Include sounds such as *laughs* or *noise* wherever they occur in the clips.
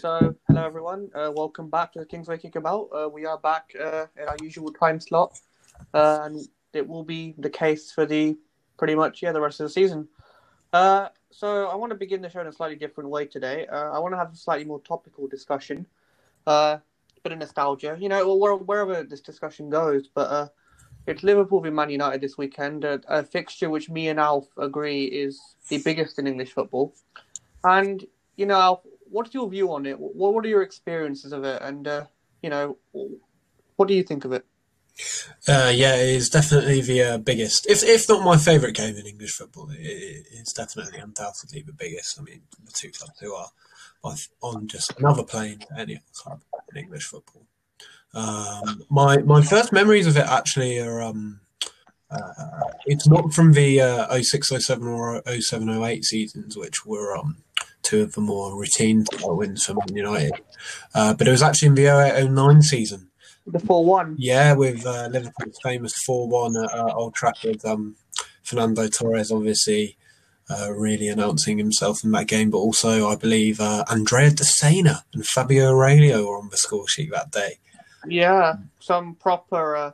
So, hello everyone. Uh, welcome back to the Kingsway Kickabout. Uh, we are back uh, in our usual time slot, uh, and it will be the case for the pretty much yeah the rest of the season. Uh, so, I want to begin the show in a slightly different way today. Uh, I want to have a slightly more topical discussion, uh, bit of nostalgia. You know, where, wherever this discussion goes, but it's Liverpool v Man United this weekend, a, a fixture which me and Alf agree is the biggest in English football. And you know, what's your view on it? What What are your experiences of it? And uh, you know, what do you think of it? Uh, yeah, it is definitely the uh, biggest, if if not my favourite game in English football. It, it's definitely undoubtedly the biggest. I mean, the two clubs who are on just another plane to any other club in English football. Um, my my first memories of it actually are um, uh, it's not from the uh, 06, 07 or 07, 08 seasons, which were um, two of the more routine wins for Man United. Uh, but it was actually in the 08 09 season. The 4 1. Yeah, with uh, Liverpool's famous 4 1 at uh, Old Trafford. Um, Fernando Torres, obviously, uh, really announcing himself in that game, but also, I believe, uh, Andrea Dossena and Fabio Aurelio were on the score sheet that day. Yeah, some proper, uh,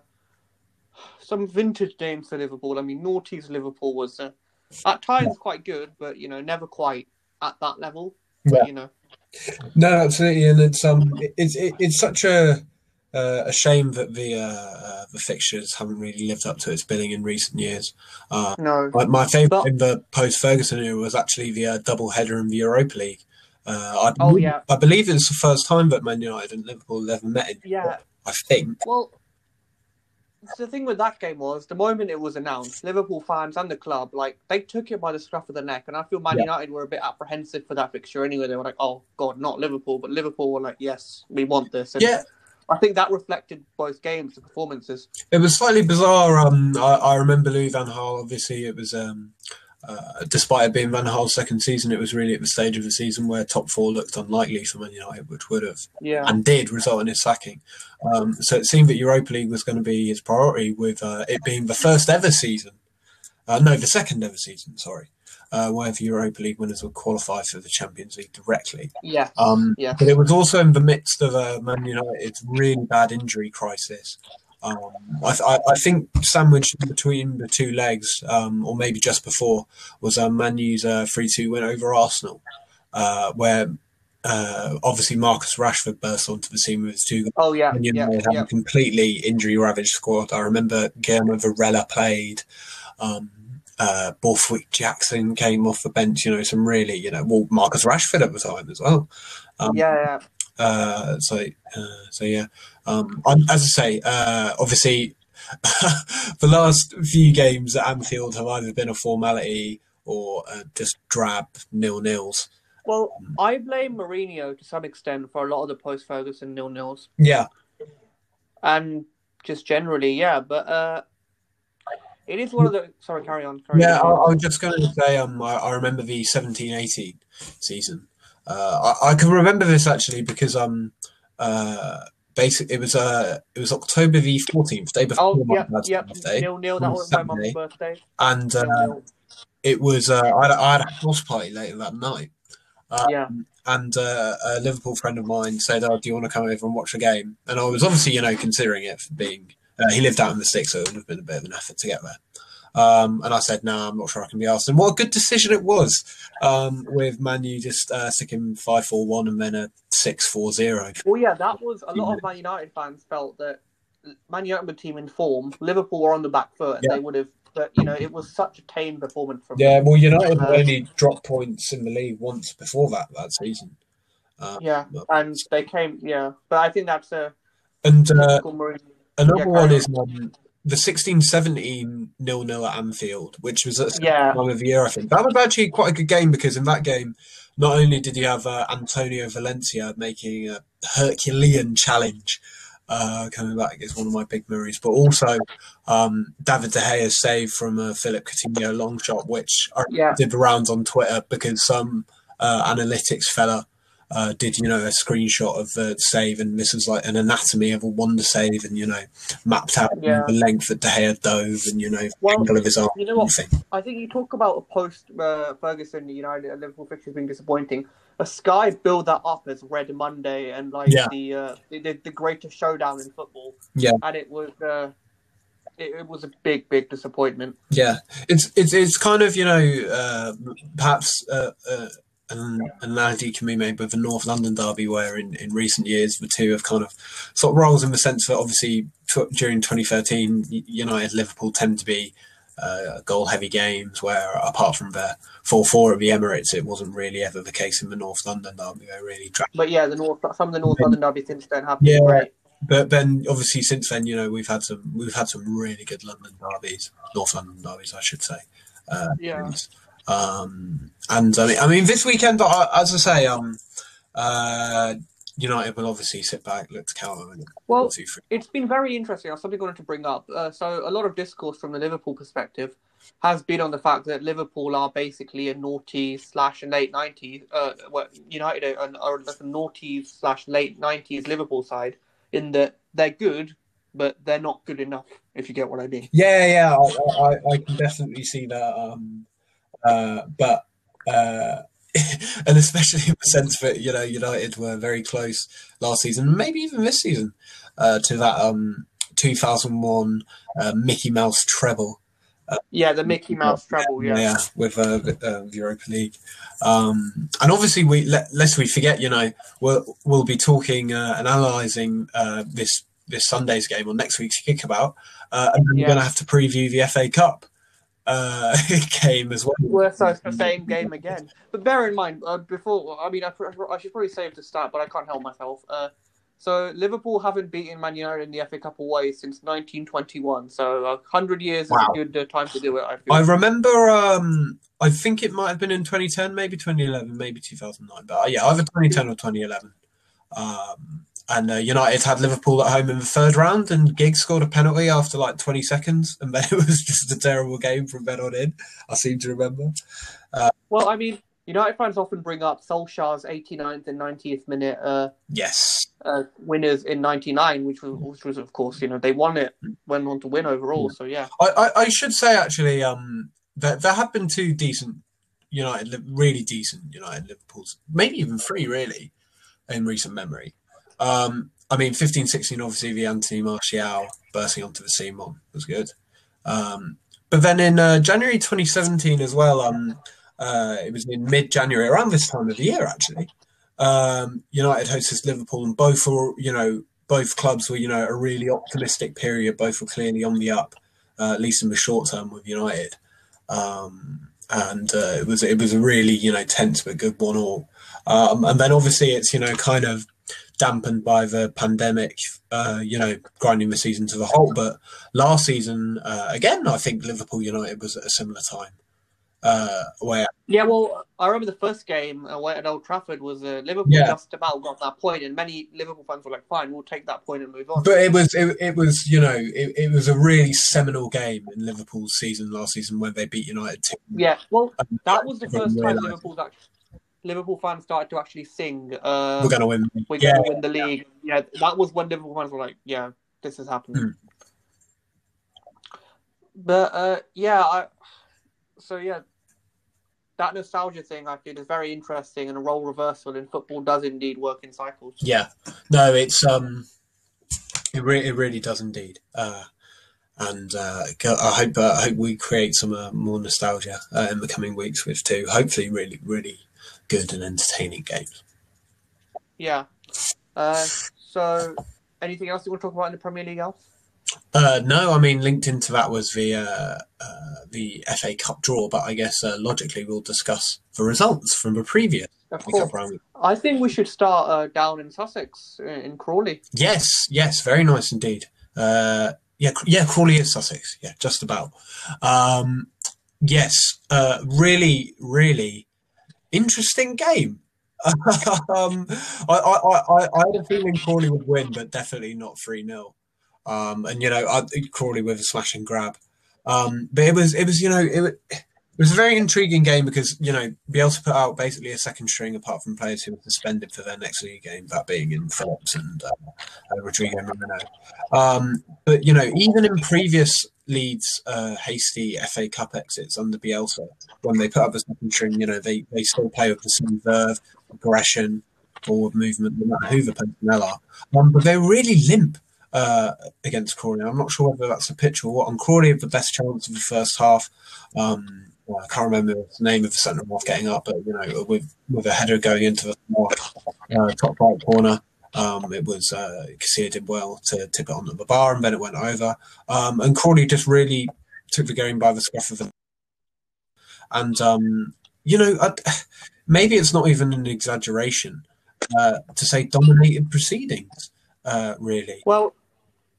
some vintage names for Liverpool. I mean, Naughty's Liverpool was at times quite good, but, you know, never quite at that level. Yeah. you know. No, absolutely, and it's um, it's it, it's such a uh, a shame that the uh, uh, the fixtures haven't really lived up to its billing in recent years. Uh, no, my, my favourite but... in the post Ferguson era was actually the uh, double header in the Europa League. Uh, I, oh yeah, I believe it's the first time that Man United and Liverpool have ever met. In yeah, I think. Well, the thing with that game was the moment it was announced, Liverpool fans and the club like they took it by the scruff of the neck, and I feel Man yeah. United were a bit apprehensive for that fixture anyway. They were like, "Oh God, not Liverpool," but Liverpool were like, "Yes, we want this." And yeah. I think that reflected both games, the performances. It was slightly bizarre. Um, I, I remember Louis Van Gaal. Obviously, it was um, uh, despite it being Van Gaal's second season, it was really at the stage of the season where top four looked unlikely for Man United, which would have yeah. and did result in his sacking. Um, so it seemed that Europa League was going to be his priority, with uh, it being the first ever season, uh, no, the second ever season, sorry, uh, where the Europa League winners would qualify for the Champions League directly. Yeah. Um, yeah. But it was also in the midst of a Man United's really bad injury crisis. Um, I, I, think sandwiched between the two legs, um, or maybe just before, was a Man U's uh, 3 2 win over Arsenal, uh, where uh, obviously Marcus Rashford burst onto the scene with his two goals. Oh, yeah. And, you know, yeah, yeah. completely injury ravaged squad. I remember Guillermo Varela played. Um, uh, Borthwick Jackson came off the bench, you know, some really, you know, well, Marcus Rashford at the time as well. Um, yeah, yeah. Uh, so, uh, so yeah. Um, as I say, uh, obviously, *laughs* the last few games at Anfield have either been a formality or uh, just drab nil nils. Well, I blame Mourinho to some extent for a lot of the post Ferguson nil nils. Yeah, and just generally, yeah. But uh, it is one of the. Sorry, carry on. Carry yeah, on. I, I, was just going to say, um, I, I remember the seventeen eighteen season. Uh, I, I, can remember this actually because um, uh, basically it was uh it was October the fourteenth, day before oh, my dad's yep. birthday. Nil nil. That was Saturday. my mum's birthday. And uh, it was uh, I, had, I had a house party later that night. Um, yeah. And uh, a Liverpool friend of mine said, "Oh, do you want to come over and watch a game?" And I was obviously, you know, considering it for being. Uh, he lived out in the sticks, so it would have been a bit of an effort to get there. Um, and I said, no, nah, I'm not sure I can be asked. And what a good decision it was um, with Manu just uh, sticking 5 4 1 and then a 6 4 0. Well, yeah, that was a lot of Man United fans felt that Man United were team in form. Liverpool were on the back foot and yeah. they would have. But you know, it was such a tame performance from. Yeah, well, United only dropped points in the league once before that that season. Um, yeah, and they came. Yeah, but I think that's a. And uh, another yeah, one is um, the sixteen seventeen nil nil at Anfield, which was at yeah. time of the year, I think that was actually quite a good game because in that game, not only did you have uh, Antonio Valencia making a Herculean challenge, uh, coming back is one of my big memories, but also um, David De Gea's save from a Philippe Coutinho long shot, which yeah. did the rounds on Twitter because some uh, analytics fella uh, did you know a screenshot of the save, and this was like an anatomy of a wonder save, and you know mapped out Yeah. the length that De Gea dove, and you know Well, angle of his arm. you know what? I think you talk about a post uh, Ferguson United and Liverpool fixtures being disappointing. A Sky build that up as Red Monday and like Yeah. the, uh, the the the greatest showdown in football. Yeah. and it was uh, it, it was a big big disappointment. Yeah, it's it's it's kind of you know uh, perhaps uh, uh, an analogy can be made with the North London derby, where in, in recent years the two have kind of sort of roles in the sense that obviously t- during 2013 U- United Liverpool tend to be uh, goal heavy games, where apart from the 4-4 at the Emirates, it wasn't really ever the case in the North London derby. They really dra- But yeah, the North some of the North London derbies since then have Yeah. great. But then, obviously, since then, you know, we've had some we've had some really good London derbies, North London derbies, I should say. Uh, Yeah. Um, and I mean, I mean, this weekend, as I say, um, uh, United will obviously sit back, look to counter, and Well, two, it's been very interesting. I have something I wanted to bring up. Uh, so a lot of discourse from the Liverpool perspective has been on the fact that Liverpool are basically a naughty slash late nineties. Uh, United are, are like a naughty slash late nineties Liverpool side in that they're good, but they're not good enough. If you get what I mean. Yeah, yeah, I, I, I can definitely see that. Um, uh, but uh, *laughs* and especially in the sense that you know United were very close last season, maybe even this season, uh, to that um, 2001 uh, Mickey Mouse treble. Yeah, the Mickey Mouse treble. Yeah. with uh, the, uh, Europa League, um, and obviously we let, lest we forget, you know, we'll we'll be talking uh, and analysing uh, this this Sunday's game or next week's Kickabout, uh, and then Yeah. we're going to have to preview the FA Cup uh, *laughs* game as well. So it's the same game again. But bear in mind, uh, before I mean, I, I should probably save the start, but I can't help myself. Uh, so Liverpool haven't beaten Man United in the FA Cup away since 1921. So a hundred years Wow. is a good uh, time to do it. I. I remember, um, I think it might have been in 2010, maybe 2011, maybe 2009, but uh, yeah, either 2010 or 2011. Um, and uh, United had Liverpool at home in the third round, and Giggs scored a penalty after like 20 seconds, and then *laughs* it was just a terrible game from then on in. I seem to remember. well, I mean, United fans often bring up Solskjaer's 89th and 90th minute uh, Yes, uh, winners in '99, which was, which was of course, you know, they won it, went on to win overall. So yeah, I, I, I should say actually, um, that there have been two decent United, really decent United Liverpools, maybe even three really, in recent memory. Um, I mean, 15 16, obviously, the Anthony Martial bursting onto the scene one was good. Um, but then in uh, January 2017 as well, um, uh, it was in mid January, around this time of the year actually. Um, United hosted Liverpool, and both were, you know, both clubs were, you know, a really optimistic period. Both were clearly on the up, uh, at least in the short term with United. Um, and uh, it was it was a really you know tense but good one all. Um, and then obviously it's you know kind of dampened by the pandemic, uh, you know, grinding the season to the halt. But last season, uh, again, I think Liverpool United was at a similar time, uh, where yeah. Well, I remember the first game away at Old Trafford was uh, Liverpool Yeah. just about got that point, and many Liverpool fans were like, "Fine, we'll take that point and move on." But it was it, it was you know it, it was a really seminal game in Liverpool's season last season when they beat United. 2 Yeah, well, that was the first time Liverpool's actually, Liverpool fans started to actually sing. Uh, We're going to win. we're Yeah, to win the league. Yeah, that was when Liverpool fans were like, "Yeah, this is happening." Hmm. But uh, yeah, I, so yeah, that nostalgia thing I feel is very interesting, and a role reversal in football does indeed work in cycles. yeah. No, it's um, it re- it really does indeed. Uh, and uh, I hope uh, I hope we create some uh, more nostalgia uh, in the coming weeks with two hopefully really really good and entertaining games. Yeah. Uh, so, anything else you want to talk about in the Premier League, else? Uh, no, I mean linked into that was the uh, uh, the FA Cup draw, but I guess uh, logically we'll discuss the results from the previous Of course. I think we should start uh, down in Sussex, in Crawley. Yes, yes, very nice indeed. Uh, yeah, yeah, Crawley is Sussex. Yeah, just about. Um, yes, uh, really, really interesting game. *laughs* um, I, I, I, I had a feeling Crawley would win, but definitely not three 0 um, And you know, I, Crawley with a smash and grab. Um, but it was, it was, you know, it, It was a very intriguing game because you know Bielsa put out basically a second string apart from players who were suspended for their next league game, that being in Phillips and uh, Rodrigo Moreno. Um, but you know, even in previous Leeds uh, hasty FA Cup exits under Bielsa, when they put up a second string, you know they, they still play with the same verve, aggression, forward movement, matter who the personnel are. Um, but they're really limp uh, against Crawley. I'm not sure whether that's a pitch or what. And Crawley had the best chance of the first half. Um, well, I can't remember the name of the centre half getting up, but you know, with with a header going into the uh, top right corner. Um, it was uh, Casilla did well to tip it onto the bar, and then it went over. Um, and Crawley just really took the game by the scruff of the. And um, you know, I, *sighs* maybe it's not even an exaggeration uh, to say dominated proceedings. Uh, really. Well,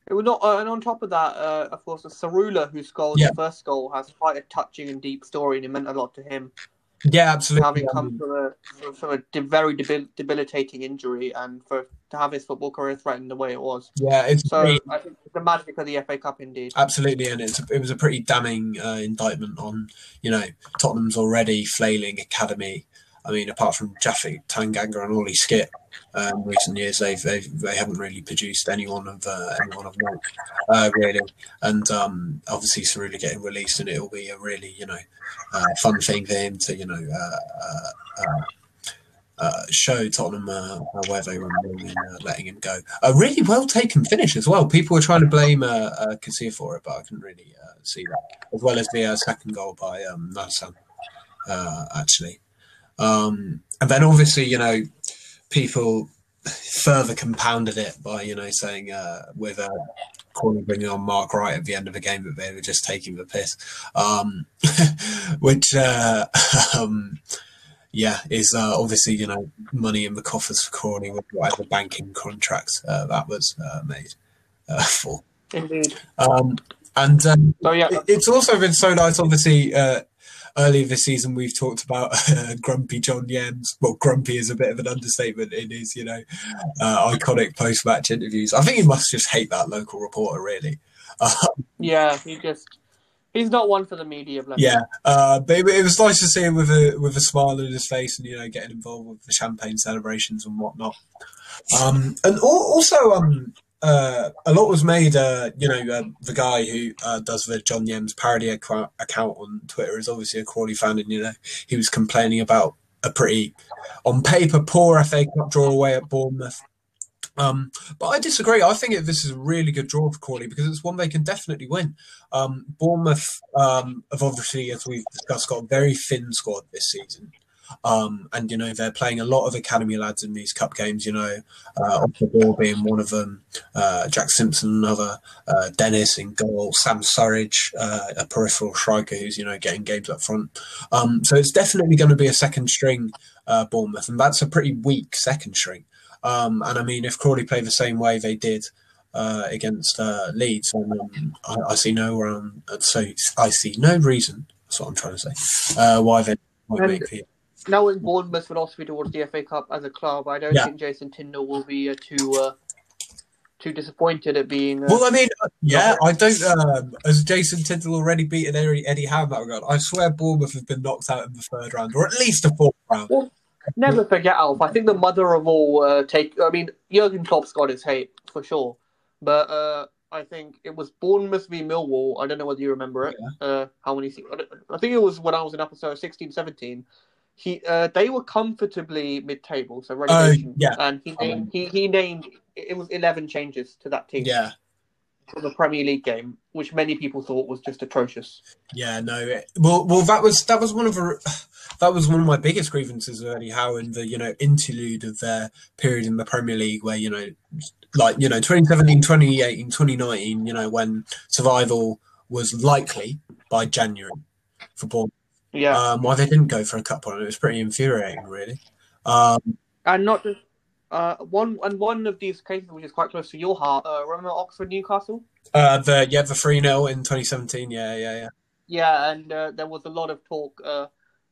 it was not, uh, and on top of that, uh, of course, Tsaroulla, who scored Yeah. the first goal, has quite a touching and deep story, and it meant a lot to him, Yeah, absolutely. having come from a from- from a de- very debil- debilitating injury, and for to have his football career threatened the way it was. yeah, it's So pretty- I think the magic of the FA Cup, indeed. Absolutely, and it's it was a pretty damning uh, indictment on you know Tottenham's already flailing academy. I mean, apart from Japhet Tanganga and Ollie Skipp, um, recent years they've, they've they haven't really produced anyone of uh, anyone of note, uh, really. And um, obviously, Tsaroulla getting released, and it'll be a really you know uh, fun thing for him to you know uh, uh, uh, show Tottenham where they were letting him go. A really well taken finish as well. People were trying to blame uh, Casilla for it, but I couldn't really see that. As well as the second goal by um, Nadesan, uh, actually. Um, and then obviously, you know, people further compounded it by, you know, saying uh, with uh, Corney bringing on Mark Wright at the end of the game that they were just taking the piss, um, *laughs* which, uh, *laughs* um, yeah, is uh, obviously, you know, money in the coffers for Corney with whatever banking contracts uh, that was uh, made uh, for. Indeed. Um, and um, So yeah, it's also been so nice, obviously. Uh, earlier this season, we've talked about *laughs* uh, Grumpy John Yems. Well, Grumpy is a bit of an understatement in his, you know, uh, iconic post-match interviews. I think he must just hate that local reporter, really. Uh, *laughs* yeah, he just he's not one for the media. Bless yeah, uh, but it, it was nice to see him with a with a smile on his face and you know getting involved with the champagne celebrations and whatnot. Um, and al- also, um, uh, a lot was made. Uh, you know, uh, the guy who uh, does the John Yems parody account, account on Twitter is obviously a Crawley fan, and you know he was complaining about a pretty, on paper, poor FA Cup draw away at Bournemouth. Um, but I disagree. I think this is a really good draw for Crawley because it's one they can definitely win. Um, Bournemouth um, have obviously, as we've discussed, got a very thin squad this season. Um, and, you know, they're playing a lot of academy lads in these cup games, you know, uh, off the ball being one of them, uh, Jack Simpson, another, uh, Dennis in goal, Sam Surridge, uh, a peripheral striker who's, you know, getting games up front. Um, so it's definitely going to be a second string uh, Bournemouth, and that's a pretty weak second string. Um, and I mean, if Crawley play the same way they did uh, against uh, Leeds, um, I, I see no um, so I see no reason. That's what I'm trying to say. Uh, why they might And- make the Knowing Bournemouth's philosophy towards the FA Cup as a club, I don't Yeah. think Jason Tindall will be uh, too uh, too disappointed at being. Uh, Well, I mean, uh, yeah, I don't. Um, as Jason Tindall already beaten Eddie, Eddie Howe in that regard, I swear Bournemouth have been knocked out in the third round, or at least a fourth round. Never forget Alf. I think the mother of all uh, take. I mean, Jurgen Klopp's got his hate for sure, but uh, I think it was Bournemouth v Millwall. I don't know whether you remember it. Uh, how many? I I think it was when I was in episode 16, 17. He, uh, they were comfortably mid-table, so relegation. Oh, yeah. and he named, he, he named it was eleven changes to that team Yeah, for the Premier League game, which many people thought was just atrocious. yeah, no. It, well, well, that was that was one of the, *sighs* that was one of my biggest grievances with Eddie Howe in the you know interlude of their period in the Premier League, where you know, like you know, 2017, 2018, 2019, you know, when survival was likely by January for Bournemouth. Yeah, Um, why they didn't go for a cup run, it was pretty infuriating, really. Um, and not just uh, one and one of these cases, which is quite close to your heart. Uh, remember Oxford Newcastle? uh, the yeah, the three 0 in 2017. Yeah, yeah, yeah. Yeah, and uh, there was a lot of talk uh,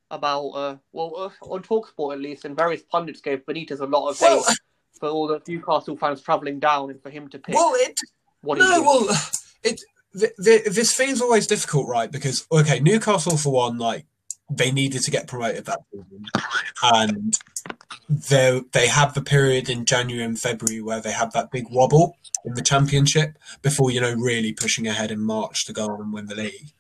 about uh, well uh, on Talksport at least, and various pundits gave Benitez a lot of hate Well, for all the Newcastle fans travelling down and for him to pick well, it what no, well, it th- th- this feels always difficult, right? Because okay, Newcastle for one, like they needed to get promoted that season, and they they have the period in January and February where they have that big wobble in the championship before you know really pushing ahead in March to go on and win the league.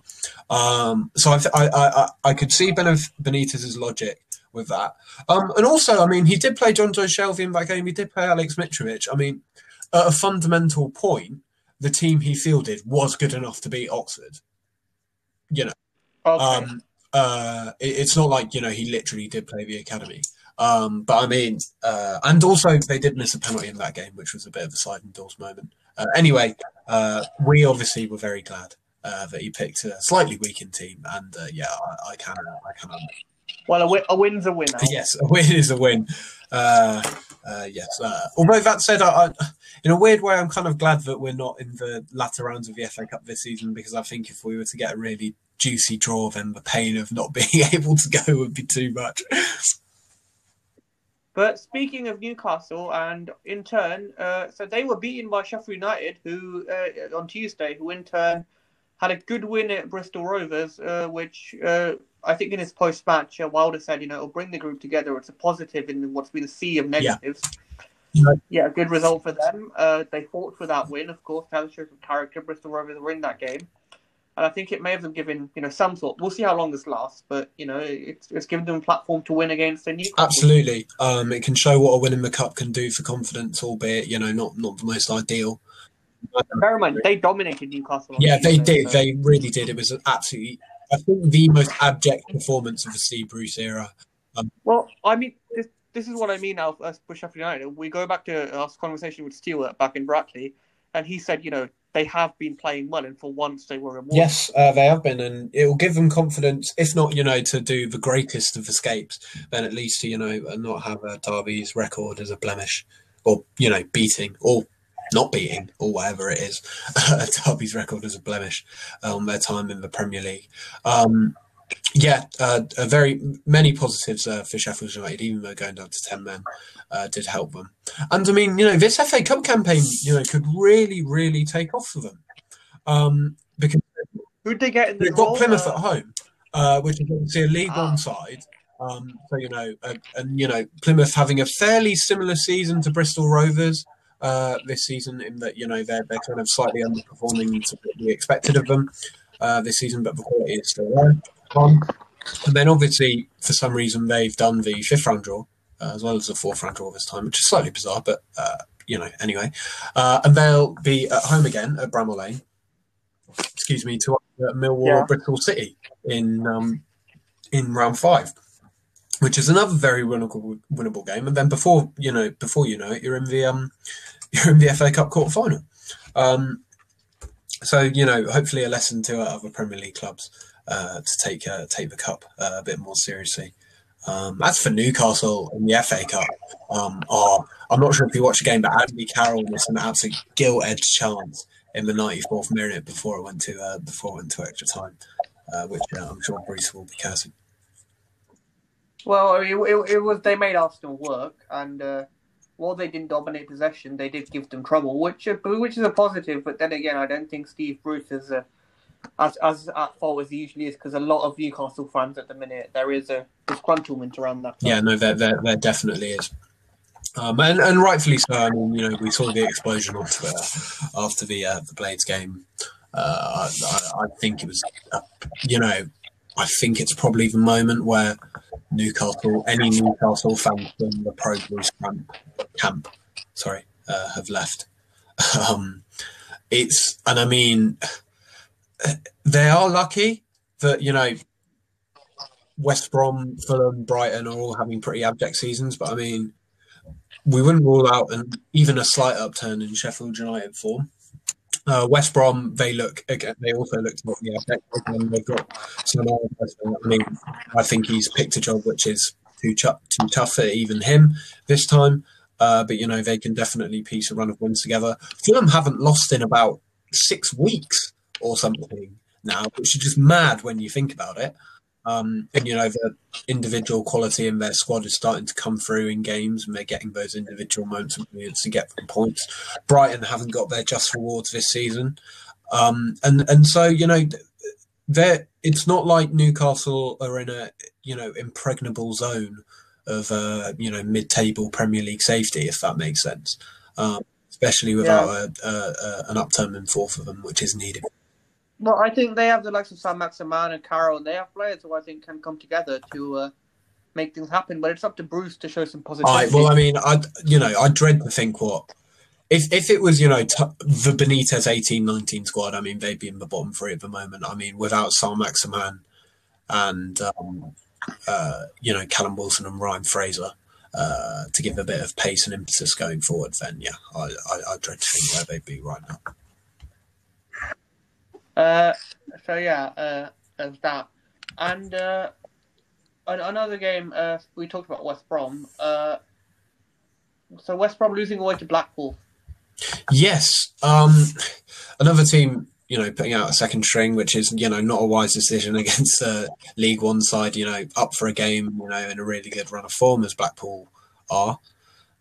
Um, so I, I, I I could see Benitez's logic with that. Um, and also, I mean, he did play Jonjo Shelvey in that game. He did play Alex Mitrovic. I mean, at a fundamental point, the team he fielded was good enough to beat Oxford. You know, okay. um, uh, it, it's not like you know he literally did play the academy. Um, but I mean, uh, and also they did miss a penalty in that game, which was a bit of a sliding doors moment. Uh, anyway, uh, we obviously were very glad uh, that he picked a slightly weakened team, and uh, yeah, I, I can, I can. Well, a, win, a win's a win. Yes, a win is a win. Uh, uh, yes. Uh, although that said, I, I, in a weird way, I'm kind of glad that we're not in the latter rounds of the FA Cup this season because I think if we were to get a really juicy draw, then the pain of not *laughs* being *laughs* able to go would be too much. But speaking of Newcastle, and in turn, uh, so they were beaten by Sheffield United, who uh, on Tuesday, who in turn had a good win at Bristol Rovers, uh, which uh, I think in his post match, uh, Wilder said, you know, it'll bring the group together. It's a positive in what's been a sea of negatives. Yeah, yeah good result for them. Uh, they fought for that win, of course, to have a show some character. Bristol Rovers were in that game. And I think it may have them given, you know, some sort. We'll see how long this lasts, but you know, it's, it's given them a platform to win against a Newcastle. Absolutely, um, it can show what a win in the cup can do for confidence, albeit you know not not the most ideal. Bear in mind, they dominated Newcastle. Yeah, they did. So. They really did. It was absolutely, I think, the most abject performance of the Steve Bruce era. Um, well, I mean, this, this is what I mean now as for Sheffield United. We go back to our conversation with Stewart back in Brackley, and he said, you know, they have been playing well, and for once they were rewarded. Yes, uh, they have been, and it will give them confidence. If not, you know, to do the greatest of escapes, then at least you know not have a Derby's record as a blemish, or you know, beating or not beating or whatever it is, *laughs* Derby's record as a blemish on their time in the Premier League. Um, yeah, uh, very many positives uh, for Sheffield United, even though going down to ten men uh, did help them. And I mean, you know, this FA Cup campaign, you know, could really, really take off for them um, because who they get in the they've got Plymouth at home, uh, which is obviously a League ah. One side. Um, so you know, uh, and you know, Plymouth having a fairly similar season to Bristol Rovers uh, this season, in that you know they're they're kind of slightly underperforming to what we expected of them this season, but the quality is still there. Um, and then obviously, for some reason, they've done the fifth round draw uh, as well as the fourth round draw this time, which is slightly bizarre, but uh, you know, anyway. Uh, and they'll be at home again at Bramall Lane. Excuse me, to Millwall yeah. Bristol City in um, in round five, which is another very winnable winnable game. And then before you know, before you know it, you're in the um, *laughs* you're in the FA Cup quarter final. Um, so you know, hopefully, a lesson to other Premier League clubs uh, to take uh, take the cup uh, a bit more seriously. Um, as for Newcastle in the FA Cup, um, oh, I'm not sure if you watched the game, but Andy Carroll missed an absolute gilt edged chance in the 94th minute before it went to uh, before it went to extra time, uh, which uh, I'm sure Bruce will be cursing. Well, it, it, it was they made Arsenal work, and uh, while they didn't dominate possession, they did give them trouble, which which is a positive. But then again, I don't think Steve Bruce is as as at fault as he usually is because a lot of Newcastle fans at the minute there is a disgruntlement around that. Yeah, no, there, there, there definitely is. Um, and, and rightfully so. I mean, you know, we saw the explosion on Twitter after the uh, the Blades game. Uh, I, I, think it was, uh, you know, I think it's probably the moment where Newcastle, any Newcastle fans from the pro Bruce camp, camp sorry, uh, have left. *laughs* Um, it's, and I mean, they are lucky that you know West Brom, Fulham, Brighton are all having pretty abject seasons. But I mean, we wouldn't rule out an, even a slight upturn in Sheffield United form. Uh, West Brom, they look again. They also look to the abject, they've got some. I mean, I think he's picked a job which is too too tough for even him this time. Uh, but you know, they can definitely piece a run of wins together. Fulham haven't lost in about six weeks or something now, which is just mad when you think about it. Um, and you know the individual quality in their squad is starting to come through in games, and they're getting those individual moments of brilliance to get them points. Brighton haven't got their just rewards this season, um, and and so you know there it's not like Newcastle are in a you know impregnable zone of uh, you know mid-table Premier League safety, if that makes sense. Um, especially without yeah. a, a, a, an upturn in fourth of them, which is needed. Well, I think they have the likes of Saint-Maximin and Carroll, and they have players who I think can come together to uh, make things happen. But it's up to Bruce to show some positivity. Right, well, I mean, I you know, I dread to think what if if it was you know t- the Benitez eighteen nineteen squad. I mean, they'd be in the bottom three at the moment. I mean, without Saint-Maximin and um, uh, you know Callum Wilson and Ryan Fraser. Uh, to give a bit of pace and impetus going forward, then yeah, I, I, I dread to think where they'd be right now. Uh, so yeah, uh, there's that, and uh, another game uh, we talked about West Brom. Uh, so West Brom losing away to Blackpool. Yes, um, another team, you know, putting out a second string, which is you know not a wise decision *laughs* against a League One side, you know, up for a game, you know, in a really good run of form as Blackpool are.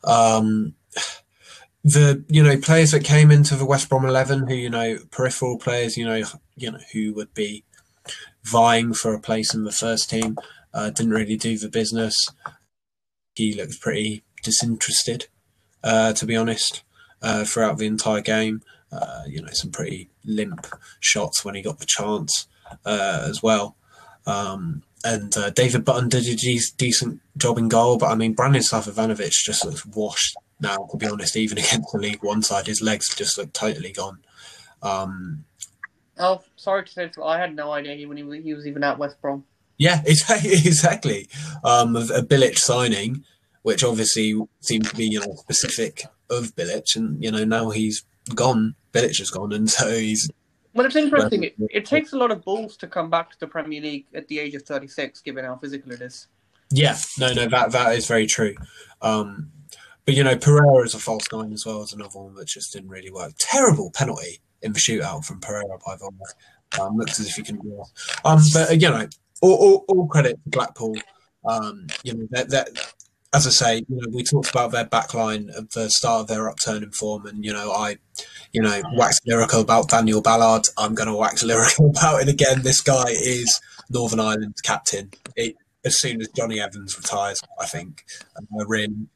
Um, the you know players that came into the West Brom eleven, who you know peripheral players, you know, you know who would be vying for a place in the first team, uh, didn't really do the business. He looked pretty disinterested, uh, to be honest, uh, throughout the entire game. Uh, you know, some pretty limp shots when he got the chance uh, as well. Um, and uh, David Button did a decent job in goal, but I mean, Branislav Ivanovic just looks washed now, to be honest, even *laughs* against the League One side, his legs just look totally gone. Um, oh, sorry to say, I had no idea he, when he, he was even at West Brom. Yeah, *laughs* exactly. Um, a Bilic signing, which obviously seemed to be you know specific of Bilic, and you know now he's gone. Bilic is gone, and *laughs* so he's. Well, it's interesting. It, it takes a lot of balls to come back to the Premier League at the age of thirty-six, given how physical it is. Yeah, no, no, that that is very true. Um, but you know, Pereira is a false nine as well as another one that just didn't really work. Terrible penalty in the shootout from Pereira by way. Um, looks as if he can do. Um, but you know, all, all, all, credit to Blackpool. Um, you know, as I say, you know, we talked about their backline at the start of their upturn in form, and you know, I, you know, waxed lyrical about Daniel Ballard. I'm going to wax lyrical *laughs* about it again. This guy is Northern Ireland's captain. It, as soon as Jonny Evans retires, I think, and we're in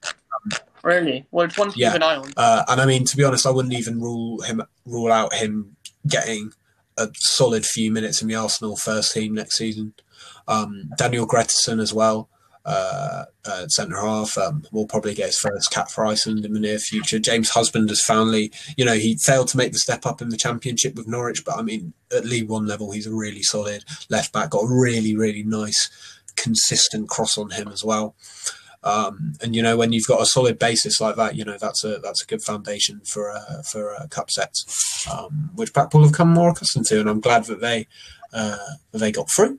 Really? Well, it's one to yeah. keep an eye on. Uh, and I mean, to be honest, I wouldn't even rule him rule out him getting a solid few minutes in the Arsenal first team next season. Um, Daniel Gretarsson as well, uh, uh, centre half, um, will probably get his first cap for Iceland in the near future. James Husband has finally, you know, he failed to make the step up in the Championship with Norwich, but I mean, at League One level, he's a really solid left back. Got a really, really nice, consistent cross on him as well. Um, and you know when you've got a solid basis like that, you know that's a that's a good foundation for uh, for uh, cup sets, um, which Blackpool have come more accustomed to, and I'm glad that they uh, they got through.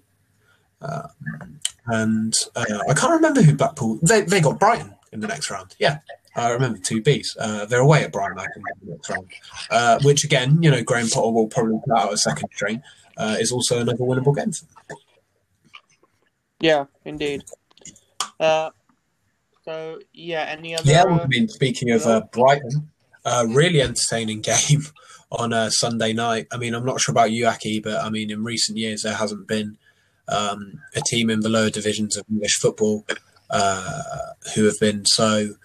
Um, and uh, I can't remember who Blackpool they they got Brighton in the next round. Yeah, I remember two Bs. Uh, they're away at Brighton, I think, in the next round. Uh, which again, you know, Graham Potter will probably put out a second string. is also another winnable game. Yeah, indeed. Uh, so yeah, any other? Yeah, I mean, speaking of uh, Brighton, uh, really entertaining *laughs* game on a Sunday night. I mean, I'm not sure about you, Aki, but I mean, in recent years there hasn't been um, a team in the lower divisions of English football uh, who have been so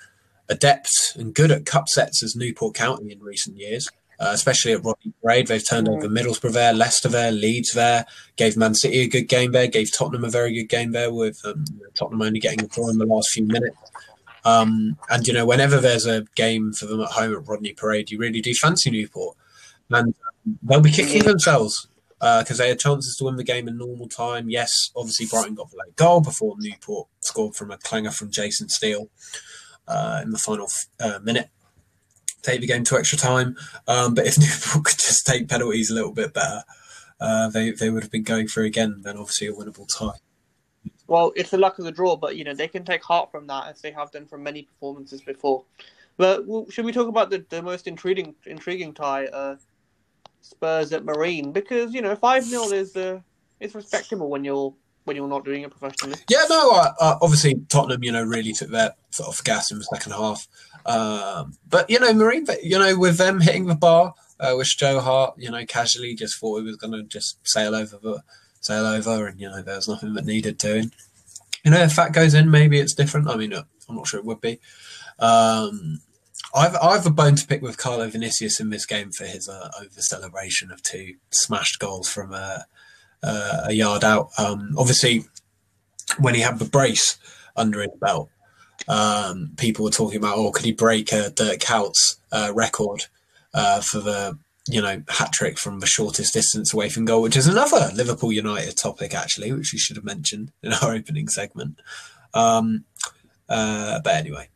adept and good at cup sets as Newport County in recent years uh, especially at Rodney Parade. They've turned over Middlesbrough there, Leicester there, Leeds there, gave Man City a good game there, gave Tottenham a very good game there, with um, Tottenham only getting a draw in the last few minutes. Um, and, you know, whenever there's a game for them at home at Rodney Parade, you really do fancy Newport. And they'll be kicking themselves because uh, they had chances to win the game in normal time. Yes, obviously Brighton got the late goal before Newport scored from a clanger from Jason Steele uh, in the final uh, minute take the game to extra time. Um, but if *laughs* Newport could just take penalties a little bit better, uh, they they would have been going through again. Then obviously a winnable tie. Well, it's the luck of the draw, but you know they can take heart from that as they have done from many performances before. But well, should we talk about the, the most intriguing intriguing tie, uh, Spurs at Marine? Because you know five 0 is uh, is respectable when you're when you're not doing it professionally. Yeah, no, obviously Tottenham, you know, really took their foot off gas in the second half. Um, but you know, Marine, you know, with them hitting the bar, uh, with Joe Hart, you know, casually just thought he was going to just sail over the sail over, and you know there was nothing that needed doing. You know, if that goes in, maybe it's different. I mean, uh, I'm not sure it would be. Um, I've I've a bone to pick with Carlo Vinicius in this game for his uh, over celebration of two smashed goals from uh, uh, a yard out. Um, obviously, when he had the brace under his belt, um, people were talking about, oh, could he break a Dirk Kuyt's uh, record uh, for the you know hat trick from the shortest distance away from goal, which is another Liverpool United topic actually, which we should have mentioned in our *laughs* opening segment. Um, uh, but anyway,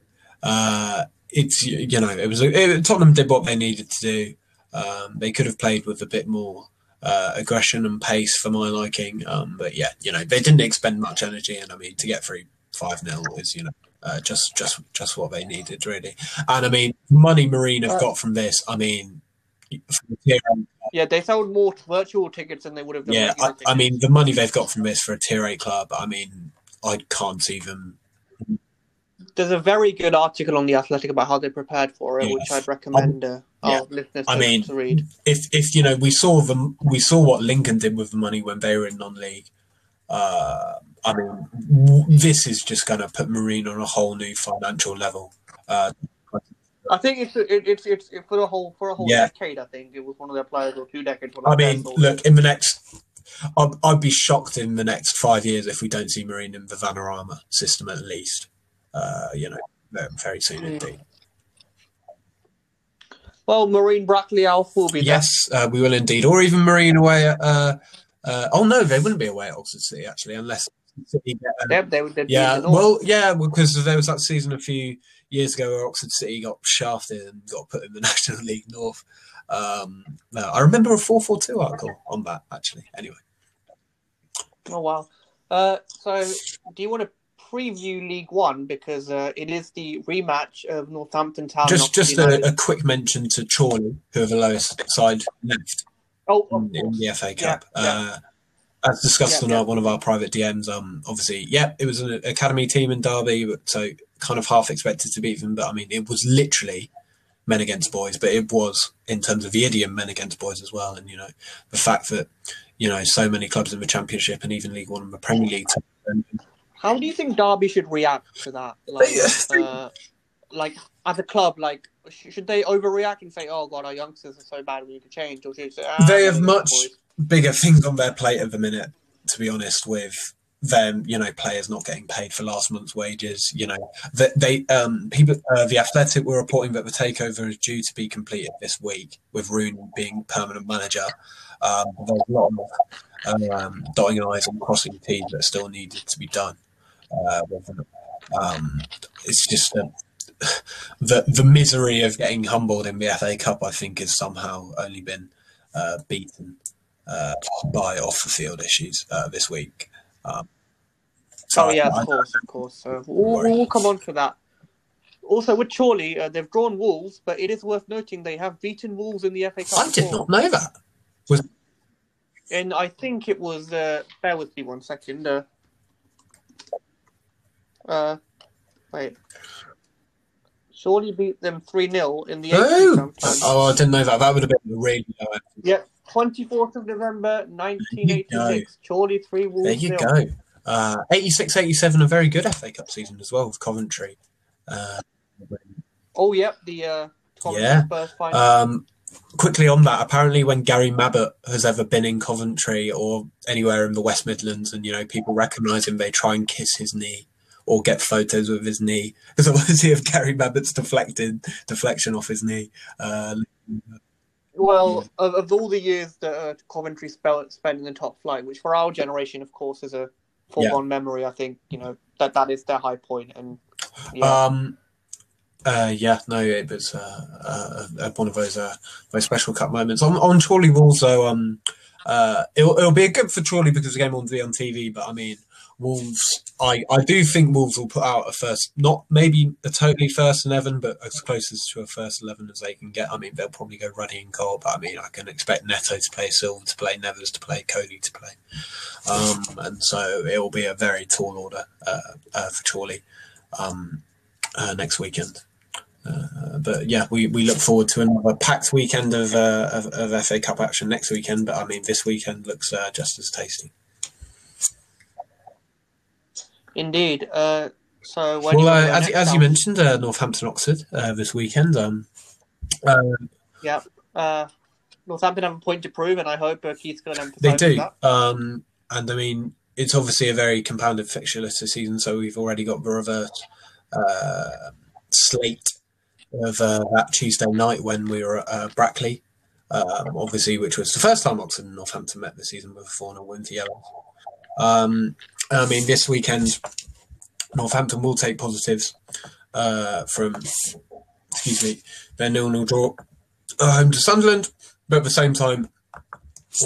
uh, it's you know it was it, Tottenham did what they needed to do. Um, they could have played with a bit more uh, aggression and pace for my liking, um, but yeah, you know they didn't expend much energy, and I mean to get through five 0 is you know uh, just just just what they needed really. And I mean, money Marine have got from this. I mean, yeah, they sold more virtual tickets than they would have done. Yeah, I, I, mean, the money they've got from this for a tier eight club. I mean, I can't them. There's a very good article on the Athletic about how they prepared for it, yes. which I'd recommend uh, yeah. our listeners I mean, to read. If if you know, we saw them, we saw what Lincoln did with the money when they were in non-league. Uh, I mean, this is just going to put Marine on a whole new financial level. Uh, I think it's it, it's it's for a whole for a whole yeah. decade. I think it was one of their players or two decades. I mean, look in the next. I'd, I'd, be shocked in the next five years if we don't see Marine in the Vanarama system at least. Uh, you know, very soon mm. indeed. Well, Marine Brackley Alf will be there. yes, uh, we will indeed, or even Marine away at. Uh, uh, oh no, they wouldn't be away at Oxford City actually, unless City get, um, yep, they would. Yeah, well, yeah, because there was that season a few years ago where Oxford City got shafted and got put in the *laughs* National League North. Um, no, I remember a four four two article on that actually. Anyway. Oh wow! Uh, so, do you want to preview League One because uh, it is the rematch of Northampton Town? Just, just a, a, quick mention to Chorley, who are the lowest side left. Oh, in, in, the FA Cup. Yeah, yeah. Uh, as discussed on our, one of our private DMs, um, obviously, yeah, it was an academy team in Derby, so kind of half expected to beat them. But I mean, it was literally men against boys, but it was in terms of the idiom men against boys as well. And you know, the fact that you know so many clubs in the Championship and even League One and the Premier League. How do you think Derby should react to that? Like, uh, like as a club, like should they overreact and say, "Oh God, our youngsters are so bad, we need to change," or should they say, ah, "They have much." Boys bigger things on their plate at the minute, to be honest, with them, you know, players not getting paid for last month's wages. You know, that they, um, people, uh, the Athletic were reporting that the takeover is due to be completed this week, with Rooney being permanent manager. Um, there's a lot of um, dotting eyes and crossing T's that still needed to be done. Uh, um, it's just uh, *sighs* the the misery of getting humbled in the FA Cup. I think has somehow only been uh, beaten uh, by off the field issues uh, this week. Um, so oh yeah, I, of course, of course. So we'll, we'll, come on for that. Also, with Chorley, uh, they've drawn Wolves, but it is worth noting they have beaten Wolves in the FA Cup. I did not know that. Was and I think it was. Uh, bear with me one second. Uh, wait. Chorley beat them 3 0 in the oh. oh, I didn't know that. That would have been the radio. Yep, 24th of November, 1986. Chorley 3 Wolves. There you go. Uh, 86 87, a very good FA Cup season as well with Coventry. Uh, oh, yep, the uh, yeah. Um, quickly on that, apparently, when Gary Mabbutt has ever been in Coventry or anywhere in the West Midlands, and you know people recognise him, they try and kiss his knee or get photos with his knee because I want to see if Gary Mabbutt's deflected deflection off his knee. Uh, well, of, of, all the years that uh, Coventry spent in the top flight, which for our generation, of course, is a foregone yeah. memory. I think you know that that is their high point, and yeah. Um, uh, yeah, no, it was uh, uh, uh one of those uh, very special cup moments. On on Chorley Wolves, though, um, uh, it'll, it'll be a good for Chorley because the game will be on TV. But I mean, Wolves, I, I do think Wolves will put out a first, not maybe a totally first eleven, but as close as to a first eleven as they can get. I mean, they'll probably go Ruddy and goal, but I mean, I can expect Neto to play, Silva to play, Nevers to play, Coady to play, um, and so it will be a very tall order uh, uh, for Chorley um, uh, next weekend. Uh, but yeah, we, we look forward to another packed weekend of, uh, of, of FA Cup action next weekend. But I mean, this weekend looks uh, just as tasty. Indeed. Uh, so when Well, uh, as, as you mentioned, uh, Northampton Oxford uh, this weekend. Um, uh, yeah, uh, Northampton have a point to prove, and I hope uh, Keith's going to emphasise they do, that. um, and I mean it's obviously a very compounded fixture list this season. So we've already got the reverse uh, slate of uh, that Tuesday night when we were at uh, Brackley, um, obviously, which was the first time Oxford and Northampton met this season with a 4 0 win for Yellow. Um, I mean, this weekend, Northampton will take positives uh, from, excuse me, their 0 0 draw home to Sunderland, but at the same time,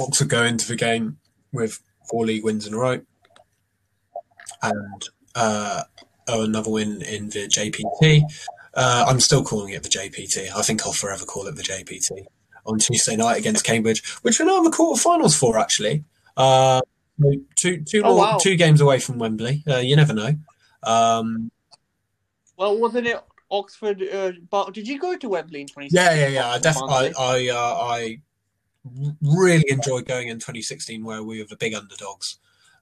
Oxford go into the game with four league wins in a row and uh, another win in the JPT. Uh, I'm still calling it the JPT. I think I'll forever call it the JPT on Tuesday night against Cambridge, which we're now in the quarterfinals for actually. Uh, two, two, Oh, wow. two games away from Wembley. Uh, you never know. Um, Well, wasn't it Oxford? Uh, but did you go to Wembley in 2016? yeah, yeah, yeah. I Oxford definitely, I, uh, I really enjoyed going in 2016 where we were the big underdogs.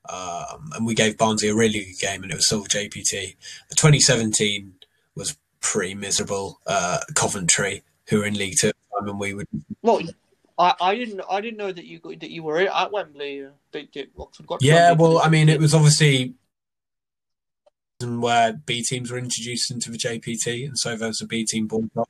Um, and we gave Barnsley a really good game, and it was still JPT. The 2017 was pretty miserable. Uh, Coventry, who were in League Two, at the time, and we would. Well, I, I didn't I didn't know that you that you were at Wembley. Uh, that, that Oxford got. Yeah, Wembley well, I mean, it was obviously where B teams were introduced into the JPT, and so there was a B team boycott,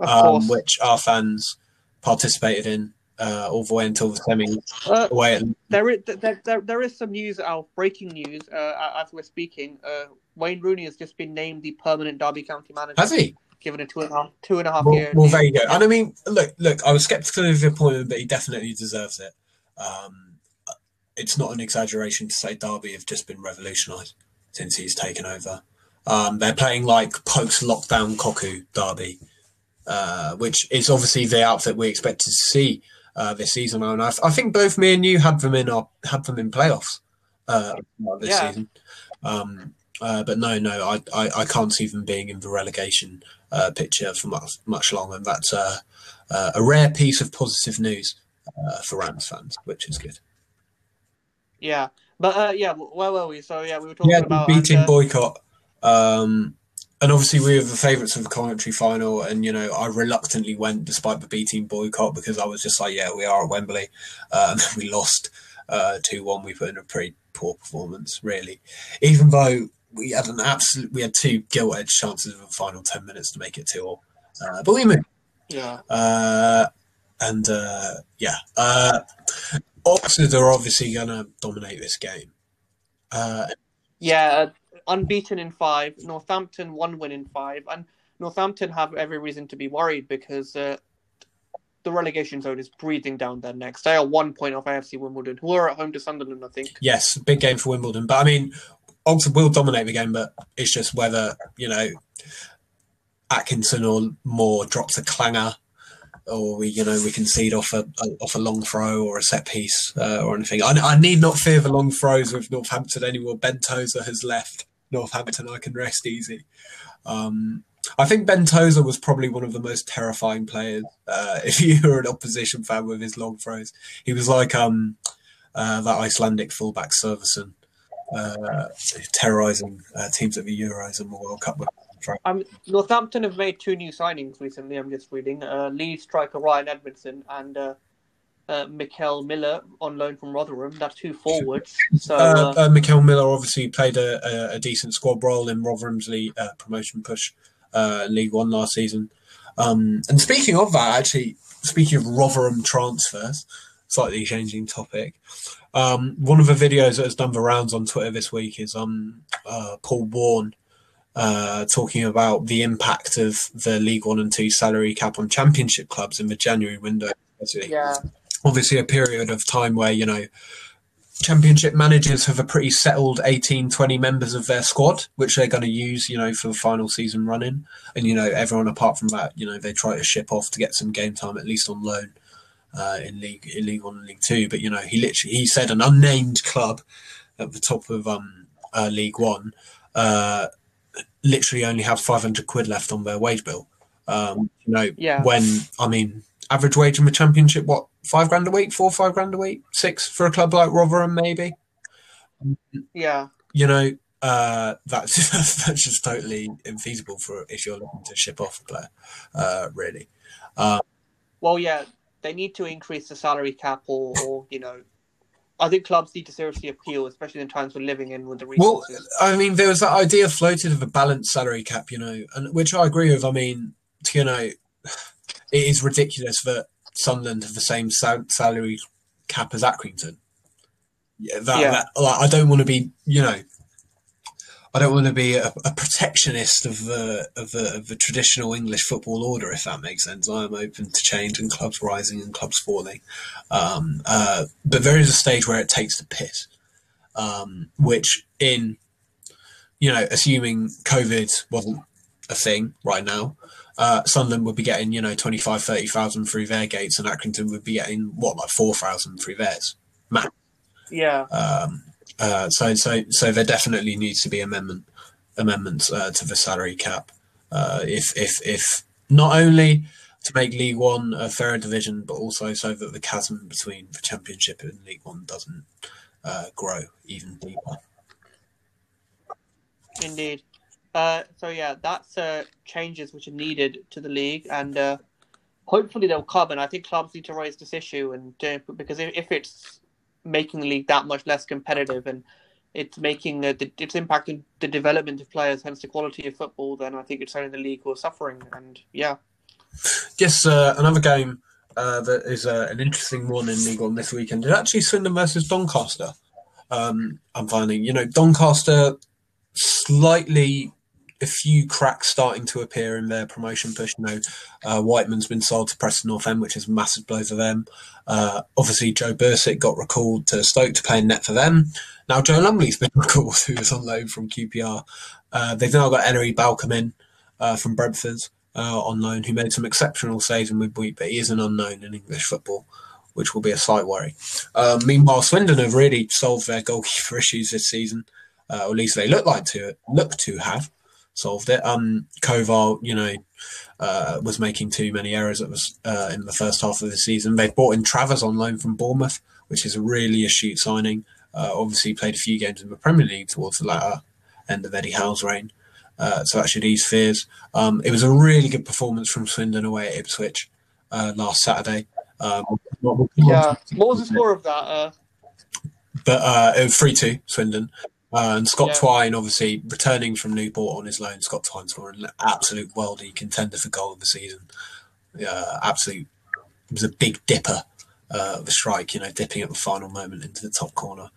um, which our fans participated in uh, all the way until the semis Uh, away there, is, there, there, there is some news out, breaking news, uh, as we're speaking. Uh, Wayne Rooney has just been named the permanent Derby County manager, Has he? Given a two and a half, two and a half Well, year. well, there you go. And I mean, look, look. I was skeptical of the appointment, but he definitely deserves it. Um, it's not an exaggeration to say Derby have just been revolutionised since he's taken over. Um, they're playing like post-lockdown Cocu Derby, uh, which is obviously the outfit we expected to see uh, this season. And I, I think both me and you had them in our had them in playoffs uh, this Yeah. season. Um, uh, but no, no, I, I, I can't see them being in the relegation uh, picture for much much longer. And that's uh, uh, a rare piece of positive news uh, for Rams fans, which is good. Yeah, but uh, yeah, where were we? So yeah, we were talking Yeah, about beating boycott. Um, and obviously, we were the favourites of the commentary final. And, you know, I reluctantly went despite the B team boycott because I was just like, yeah, we are at Wembley. Then *laughs* we lost uh, 2 1. We put in a pretty poor performance, really. Even though we had an absolute, we had two gilt edged chances in the final 10 minutes to make it 2 all. Uh, but we moved. yeah, Uh, and uh, yeah, uh, Oxford are obviously going to dominate this game. Uh, yeah, uh, unbeaten in five. Northampton one win in five, and Northampton have every reason to be worried because uh, the relegation zone is breathing down their necks. They are one point off AFC Wimbledon, who are at home to Sunderland, I think. yes, big game for Wimbledon. But I mean, Oxford will dominate the game, but it's just whether, you know, Atkinson or Moore drops a clanger or we, you know, we concede off a, a off a long throw or a set piece uh, or anything. I, I need not fear the long throws with Northampton anymore. Ben Tozer has left Northampton. I can rest easy. Um, I think Ben Tozer was probably one of the most terrifying players. Uh, *laughs* if you were an opposition fan with his long throws, he was like um, uh, that Icelandic fullback Servison, uh, terrorising uh, teams at the Euros and the World Cup. Um, Northampton have made two new signings recently. I'm just reading. Uh, Leeds striker Ryan Edmondson and uh, uh, Mickel Miller on loan from Rotherham. That's two forwards. So Uh, uh, uh, Mickel Miller obviously played a, a, a decent squad role in Rotherham's league, uh, promotion push uh, League One last season. Um, and speaking of that, actually, speaking of Rotherham transfers, slightly changing topic. Um, one of the videos that has done the rounds on Twitter this week is um, uh, Paul Warne uh, talking about the impact of the League One and Two salary cap on Championship clubs in the January window. Obviously yeah, obviously a period of time where you know championship managers have a pretty settled 18 20 members of their squad which they're going to use you know for the final season running and you know everyone apart from that you know they try to ship off to get some game time at least on loan uh, in league in league one and league two but you know he literally he said an unnamed club at the top of um uh, league one uh literally only have 500 quid left on their wage bill um you know yeah. when I mean average wage in the championship, what five grand a week, four five grand a week, six for a club like Rotherham, maybe. Yeah, You know, uh, that's *laughs* that's just totally infeasible for if you're looking to ship off a player, uh, really. Um, well, yeah, they need to increase the salary cap, or, or you know, I think clubs need to seriously appeal, especially in times we're living in with the resources. Well, I mean, there was that idea floated of a balanced salary cap, you know, and which I agree with. I mean, you know, it is ridiculous that Sunderland have the same sal- salary cap as Accrington. Yeah, that, yeah. That, like, I don't want to be, you know, I don't want to be a, a protectionist of the, of the of the traditional English football order, if that makes sense. I am open to change and clubs rising and clubs falling, um, uh, but there is a stage where it takes the piss, um, which in you know, assuming COVID wasn't a thing right now, uh, Sunderland would be getting you know 25, 30,000 through their gates, and Accrington would be getting what like four thousand through theirs, max. Yeah. Um, uh, so, so, so there definitely needs to be amendment amendments uh, to the salary cap. Uh, if, if, if not only to make League One a fairer division, but also so that the chasm between the Championship and League One doesn't uh, grow even deeper. Indeed. Uh, so yeah, that's changes which are needed to the league, and hopefully they'll come. And I think clubs need to raise this issue, and because if, if it's making the league that much less competitive and it's making the, it's impacting the development of players, hence the quality of football. Then I think it's only the league who are suffering. And yeah, yes, uh, another game uh, that is uh, an interesting one in League One this weekend is actually Swindon versus Doncaster. Um, I'm finding, you know, Doncaster slightly a few cracks starting to appear in their promotion push. You know, uh, Whiteman's been sold to Preston North End, which is a massive blow for them. Uh, obviously, Joe Bursik got recalled to Stoke to play in net for them. Now, Joe Lumley's been *laughs* recalled, who was on loan from QPR. Uh, they've now got Ellery Balcombe in uh, from Brentford uh, on loan, who made some exceptional saves in midweek, but he is an unknown in English football. Which will be a slight worry. Uh, meanwhile, Swindon have really solved their goalkeeper *laughs* issues this season, or at least they look like to look to have solved it. Um, Kovar, you know, uh, was making too many errors. It was uh, in the first half of the season. They've brought in Travers on loan from Bournemouth, which is a really astute signing. Uh, obviously, played a few games in the Premier League towards the latter end of Eddie Howe's reign. Uh, so that should ease fears. Um, it was a really good performance from Swindon away at Ipswich uh, last Saturday. Um, yeah, what was the score of that? Uh? But it was three two Swindon. Uh, and Scott yeah. Twine, obviously returning from Newport on his loan, Scott Twine's scoring an absolute worldy contender for goal of the season. Uh, absolute, it was a big dipper uh, of a strike, you know, dipping at the final moment into the top corner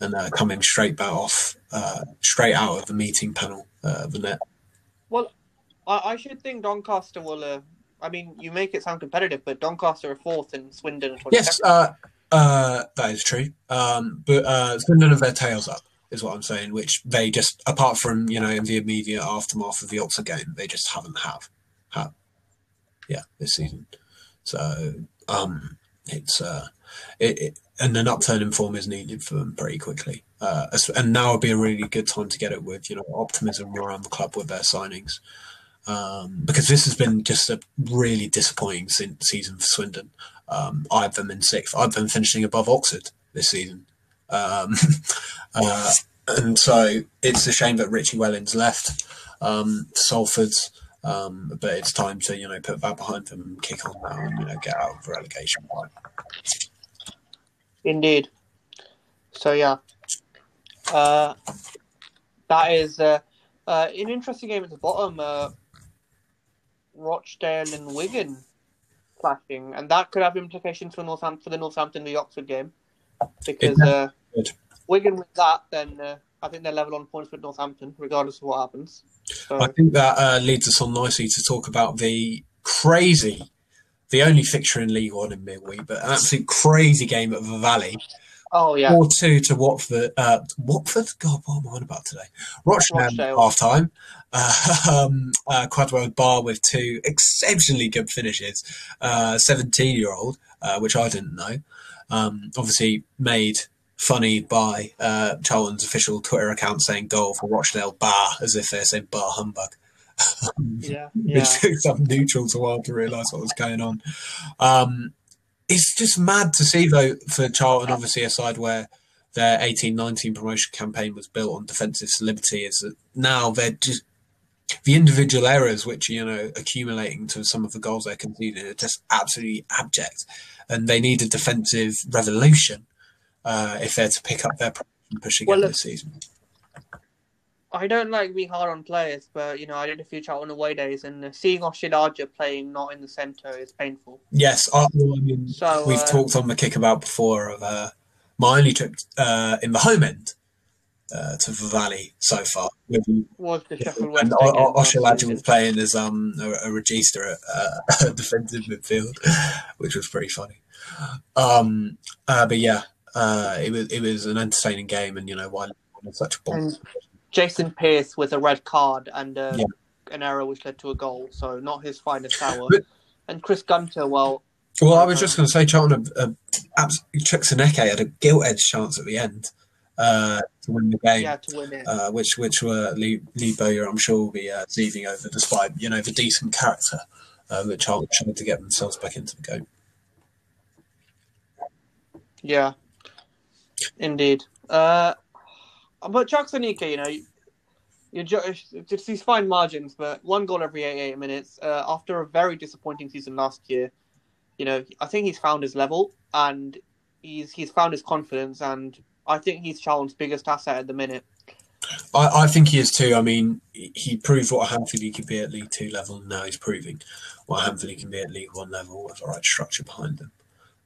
and uh, coming straight back off, uh, straight out of the meeting panel uh, of the net. Well, I, I should think Doncaster will. Uh, I mean, you make it sound competitive, but Doncaster are fourth and Swindon are 22nd. Yes, uh, uh, that is true. Um, but uh, Swindon have their tails up is what I'm saying, which they just, apart from, you know, in the immediate aftermath of the Oxford game, they just haven't have had, yeah, this season. So, um, it's, uh, it, it, and an upturn in form is needed for them pretty quickly. Uh, and now would be a really good time to get it with, you know, optimism around the club with their signings. Um, because this has been just a really disappointing season for Swindon. Um, I have them in sixth. I've been finishing above Oxford this season. Um, *laughs* uh, and so it's a shame that Richie Wellens left um, Salford's, um, but it's time to you know put that behind them and kick on now and you know get out of relegation. Indeed. So yeah, uh, that is uh, uh, an interesting game at the bottom. Uh, Rochdale and Wigan clashing, and that could have implications for Northampton for the Northampton v Oxford game because uh, Wigan with that, then uh, I think they're level on points with Northampton, regardless of what happens. So. I think that uh, leads us on nicely to talk about the crazy, the only fixture in League One in midweek, but an absolute crazy game at the Valley. Oh yeah, four two to Watford. Uh, Watford. God, what am I on about today? Rochdale half time. Uh, *laughs* um, uh, Kwadwo Baah with two exceptionally good finishes. Uh, Seventeen year old, uh, which I didn't know. Um, obviously made funny by uh, Charlton's official Twitter account saying goal for Rochdale Baah as if they're saying bar humbug. *laughs* yeah, *laughs* yeah. it took neutral to while to realise what was going on. Um, it's just mad to see though for Charlton, obviously a side where their 18-19 promotion campaign was built on defensive solidity is that now they're just the individual errors which are, you know accumulating to some of the goals they're conceding are just absolutely abject and they need a defensive revolution uh, if they're to pick up their push again Well, this season. I don't like being hard on players, but you know I did a few Charlton away days, and seeing Oshilaja playing not in the centre is painful. Yes, I mean, So we've uh, talked on the kick about before of uh, my only trip uh, in the home end uh, to Valley so far. Was the Sheffield Wednesday and game O- O- last was playing as um, a, a regista at uh, *laughs* defensive midfield, which was pretty funny. Um, uh, but yeah, uh, it was it was an entertaining game, and you know why such a bomb. Jason Pearce with a red card and uh, Yeah. an error which led to a goal, so not his finest hour. But- and Chris Gunter, well, Well, I was just going to say, Charlton, uh, abs- had a gilt edged chance at the end uh, to win the game. yeah, to win it. uh, which which were Lee, Lee Bowyer, I'm sure, will be uh, seething over, despite you know the decent character uh, that Charlton tried to get themselves back into the game. Yeah, indeed. Uh, but Chuks Aneke, you know, you ju- it's these fine margins, but one goal every 88 minutes. Uh, after a very disappointing season last year, you know, I think he's found his level and he's he's found his confidence, and I think he's Charlton's biggest asset at the minute. I, I think he is too. I mean, he proved what a handful he could be at League Two level, and now he's proving what a handful he can be at League One level with the right structure behind him.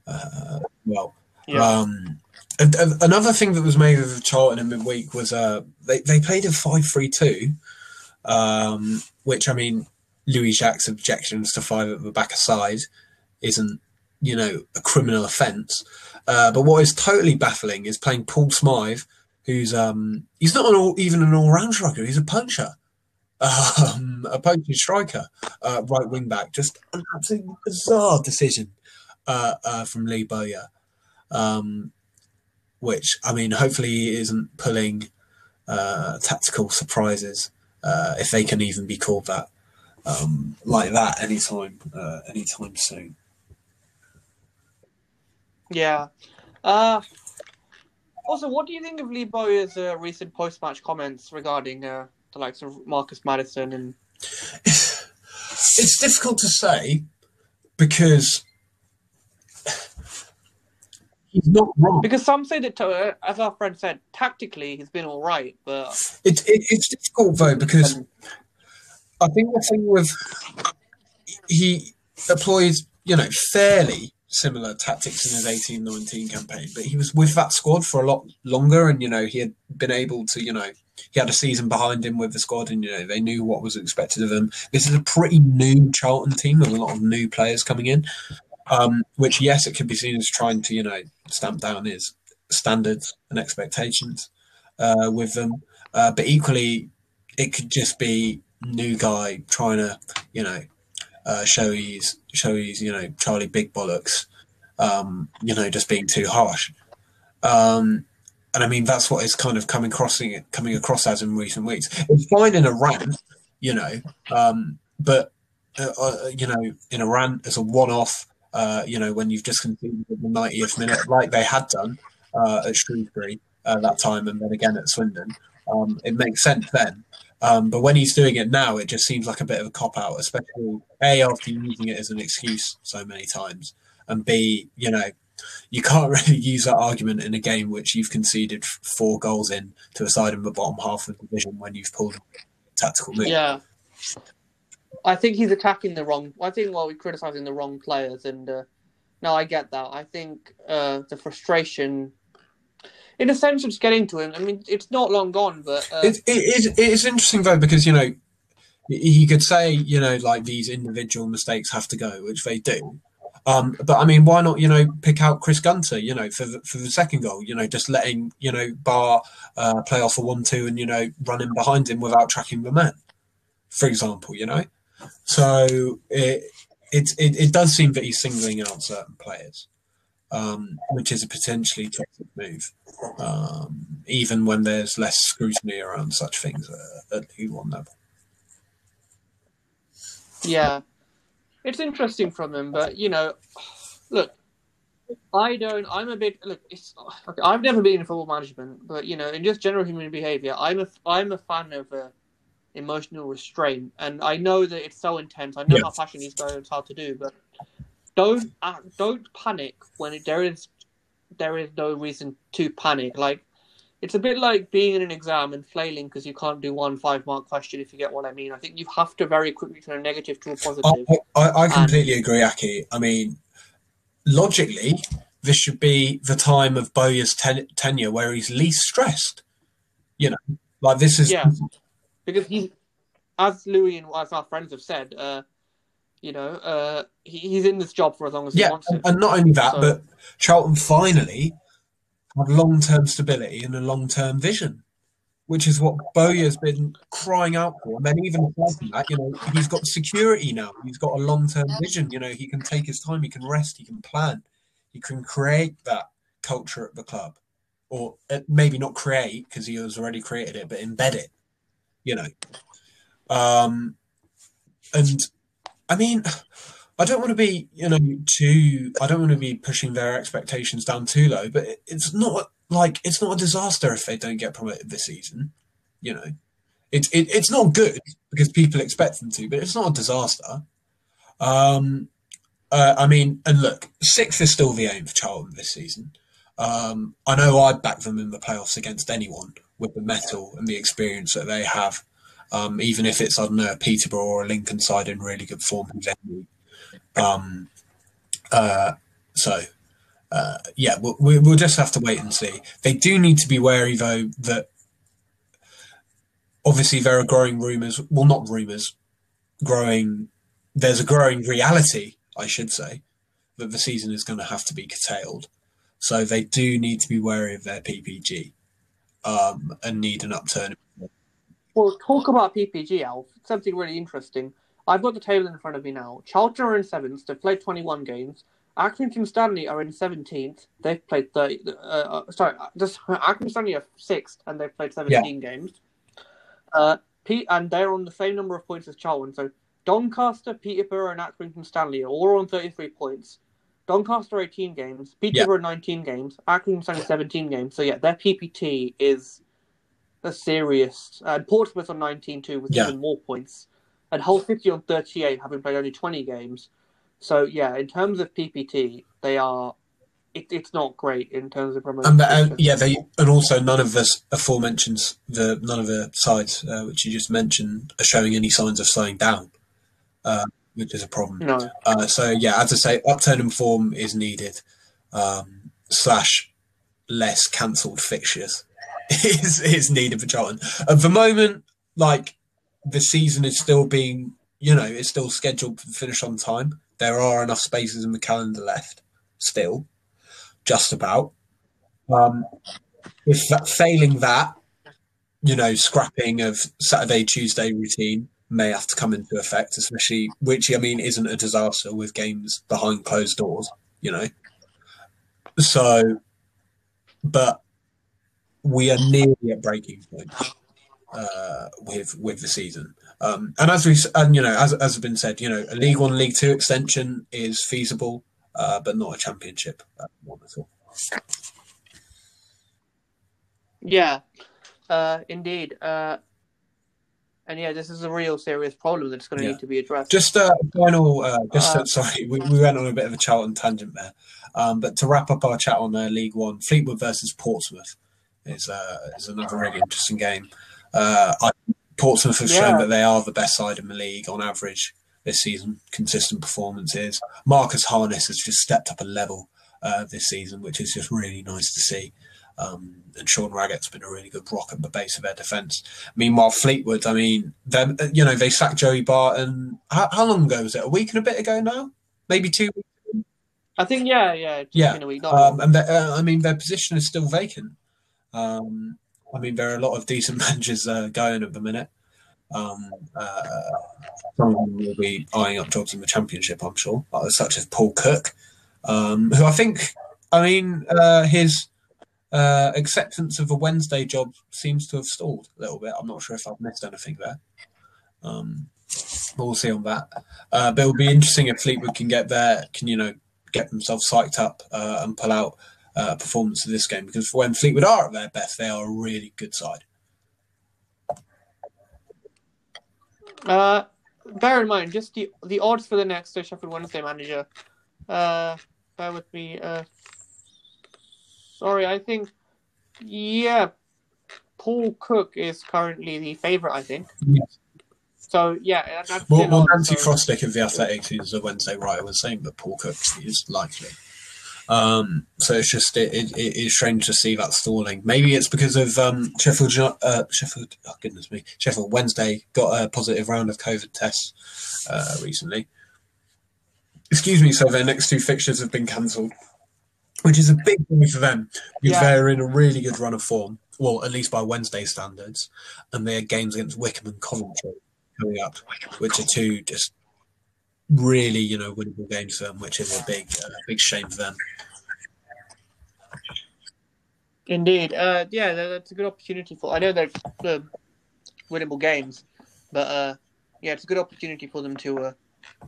Uh, well, Yeah, Um, and, and another thing that was made of Charlton in midweek was uh, they, they played a 5 3 2, um, which, I mean, Louis Jacques' objections to five at the back aside isn't, you know, a criminal offence. Uh, but what is totally baffling is playing Paul Smyth, who's um, he's not an all, even an all round striker, he's a puncher. Um, a punching striker, uh, right wing back. Just an absolutely bizarre decision uh, uh, from Lee Bowyer um, which I mean, hopefully, he isn't pulling uh, tactical surprises, uh, if they can even be called that, um, like that anytime, anytime soon. Yeah. Uh, also, what do you think of Lee Bowyer's uh, recent post-match comments regarding uh, the likes of Marcus Maddison and It's difficult to say because he's not wrong. Because some say that, uh, as our friend said, tactically he's been all right, but It, it, it's difficult though because I think the thing with he employed, you know, fairly similar tactics in his eighteen nineteen campaign, but he was with that squad for a lot longer, and you know he had been able to, you know, he had a season behind him with the squad, and you know they knew what was expected of him. This is a pretty new Charlton team with a lot of new players coming in, um, which yes, it could be seen as trying to, you know, stamp down his standards and expectations uh, with them, uh, but equally it could just be new guy trying to, you know, uh, he's you know Charlie Big Bollocks, um, you know, just being too harsh. Um, and I mean that's what is kind of coming crossing coming across as in recent weeks. It's fine in a rant, you know, um, but uh, uh, you know, in a rant as a one-off, uh, you know, when you've just conceded the 90th minute, like they had done uh, at Shrewsbury uh, that time, and then again at Swindon, um, it makes sense then. Um, but when he's doing it now, it just seems like a bit of a cop out, especially a after using it as an excuse so many times, and b you know you can't *laughs* really use that argument in a game which you've conceded four goals in to a side in the bottom half of the division when you've pulled a tactical move. yeah. I think he's attacking the wrong. I think well, we're criticizing the wrong players, and uh, no, I get that. I think uh, the frustration, in a sense, it's getting to him. I mean, it's not long gone, but uh, It, it, is, it is interesting though because you know he could say you know like these individual mistakes have to go, which they do. Um, but I mean, why not you know pick out Chris Gunter? You know for the, for the second goal, you know just letting you know Baah uh, play off a one-two and you know running behind him without tracking the man, for example. You know, so it it it, it does seem that he's singling out certain players. Um, which is a potentially toxic move, um, even when there's less scrutiny around such things uh, at League One level. yeah, it's interesting from him. But you know, look, I don't. I'm a bit. Look, it's. Okay, I've never been in football management, but you know, in just general human behavior, I'm a. I'm a fan of uh, emotional restraint, and I know that it's so intense. I know Yeah. how passionate these guys it's hard to do, but don't uh, don't panic when it, there is there is no reason to panic. Like it's a bit like being in an exam and flailing because you can't do one five mark question. If you get what I mean, I think you have to very quickly turn a negative to a positive. I, I completely agree, Aki. I mean, logically, this should be the time of Bowyer's ten- tenure where he's least stressed. You know, like this is Yeah. because he, as Louis and as our friends have said, uh, you know, uh, he, he's in this job for as long as he yeah, wants and, it. and not only that, So- but Charlton finally have long-term stability and a long-term vision, which is what Bowyer's been crying out for. And then even aside from that, you know, he's got security now. He's got a long-term vision. You know, he can take his time. He can rest. He can plan. He can create that culture at the club, or uh, maybe not create because he has already created it, but embed it. You know, um, and I mean, *sighs* I don't want to be, you know, too. I don't want to be pushing their expectations down too low, but it's not like it's not a disaster if they don't get promoted this season. You know, it's it, it's not good because people expect them to, but it's not a disaster. Um, uh, I mean, and look, sixth is still the aim for Charlton this season. Um, I know I'd back them in the playoffs against anyone with the metal and the experience that they have. Um, even if it's I don't know a Peterborough or a Lincoln side in really good form um, uh, so, uh, yeah, we'll, we- we'll just have to wait and see. They do need to be wary, though, that obviously there are growing rumours. Well, not rumours, growing. There's a growing reality, I should say, that the season is going to have to be curtailed. So they do need to be wary of their PPG um, and need an upturn. Well, talk about PPG, Alf. Something really interesting. I've got the table in front of me now. Charlton are in seventh. They've played 21 games. Accrington Stanley are in 17th. They've played 30. Uh, uh, sorry, uh, just, Accrington Stanley are sixth, and they've played 17 games. Uh, Pete, and they're on the same number of points as Charlton. So Doncaster, Peterborough, and Accrington Stanley are all on 33 points. Doncaster 18 games, Peterborough 19 games, Accrington Stanley 17 games. So yeah, their PPT is a serious. And Portsmouth on 19 too, with Yeah. even more points. And Hull City on 38, having played only 20 games. So yeah, in terms of PPT, they are. It, it's not great in terms of promotion. And, and yeah, they and also none of the aforementioned the none of the sides uh, which you just mentioned are showing any signs of slowing down, uh, which is a problem. no. Uh, so yeah, as I say, upturn in form is needed. Um, slash less cancelled fixtures *laughs* is is needed for Charlton. At the moment, like the season is still being, you know, it's still scheduled to finish on time. There are enough spaces in the calendar left, still, just about. Um, if that, failing that, you know, scrapping of Saturday Tuesday routine may have to come into effect, especially which I mean isn't a disaster with games behind closed doors, you know. So, but we are nearly at breaking point uh, with with the season. Um, and as we and you know as as has been said, you know a League One, League Two extension is feasible, uh, but not a Championship uh, one at all. Yeah, uh, indeed. Uh, and yeah, this is a real serious problem that's going to Yeah. need to be addressed. Just a final, uh, just Uh, sorry, we, we went on a bit of a Charlton tangent there, um, but to wrap up our chat on uh, League One, Fleetwood versus Portsmouth is uh, is another really interesting game. Uh, I, Portsmouth have shown Yeah. that they are the best side in the league on average this season. Consistent performances. Marcus Harness has just stepped up a level uh, this season, which is just really nice to see. Um, and Sean Raggett's been a really good rock at the base of their defence. Meanwhile, Fleetwood, I mean, them, you know, they sacked Joey Barton. How, how long ago was it? A week and a bit ago now? Maybe two weeks. I think, yeah, yeah, Yeah, a week. Um, and uh, I mean, their position is still vacant. Um, I mean, there are a lot of decent *laughs* managers uh, going at the minute. Um, uh, some of them will be eyeing up jobs in the championship, I'm sure, uh, such as Paul Cook, um, who I think, I mean, uh, his uh, acceptance of a Wednesday job seems to have stalled a little bit. I'm not sure if I've missed anything there. Um, we'll see on that. Uh, but it'll be interesting if Fleetwood can get there, can you know, get themselves psyched up uh, and pull out uh, performance of this game because when Fleetwood are at their best, they are a really good side. Uh, bear in mind, just the the odds for the next Sheffield Wednesday manager. Uh, bear with me. Uh, sorry, I think, yeah, Paul Cook is currently the favourite. I think. Yes. So yeah, that's Well, well Nancy so- of the Athletics, who's a Wednesday writer, was saying that Paul Cook is likely. Um, so it's just it, it, it is strange to see that stalling. Maybe it's because of um, Sheffield. Uh, Sheffield. Oh goodness me, Sheffield Wednesday got a positive round of COVID tests uh, recently. Excuse me. So their next two fixtures have been cancelled, which is a big thing for them because Yeah. they're in a really good run of form. Well, at least by Wednesday standards, and their games against Wycombe and Coventry coming up, which are two just really, you know, winnable games for them, which is a big, uh, big shame for them. Indeed. Uh, yeah, that's a good opportunity for. I know they're uh, winnable games, but uh, yeah, it's a good opportunity for them to uh,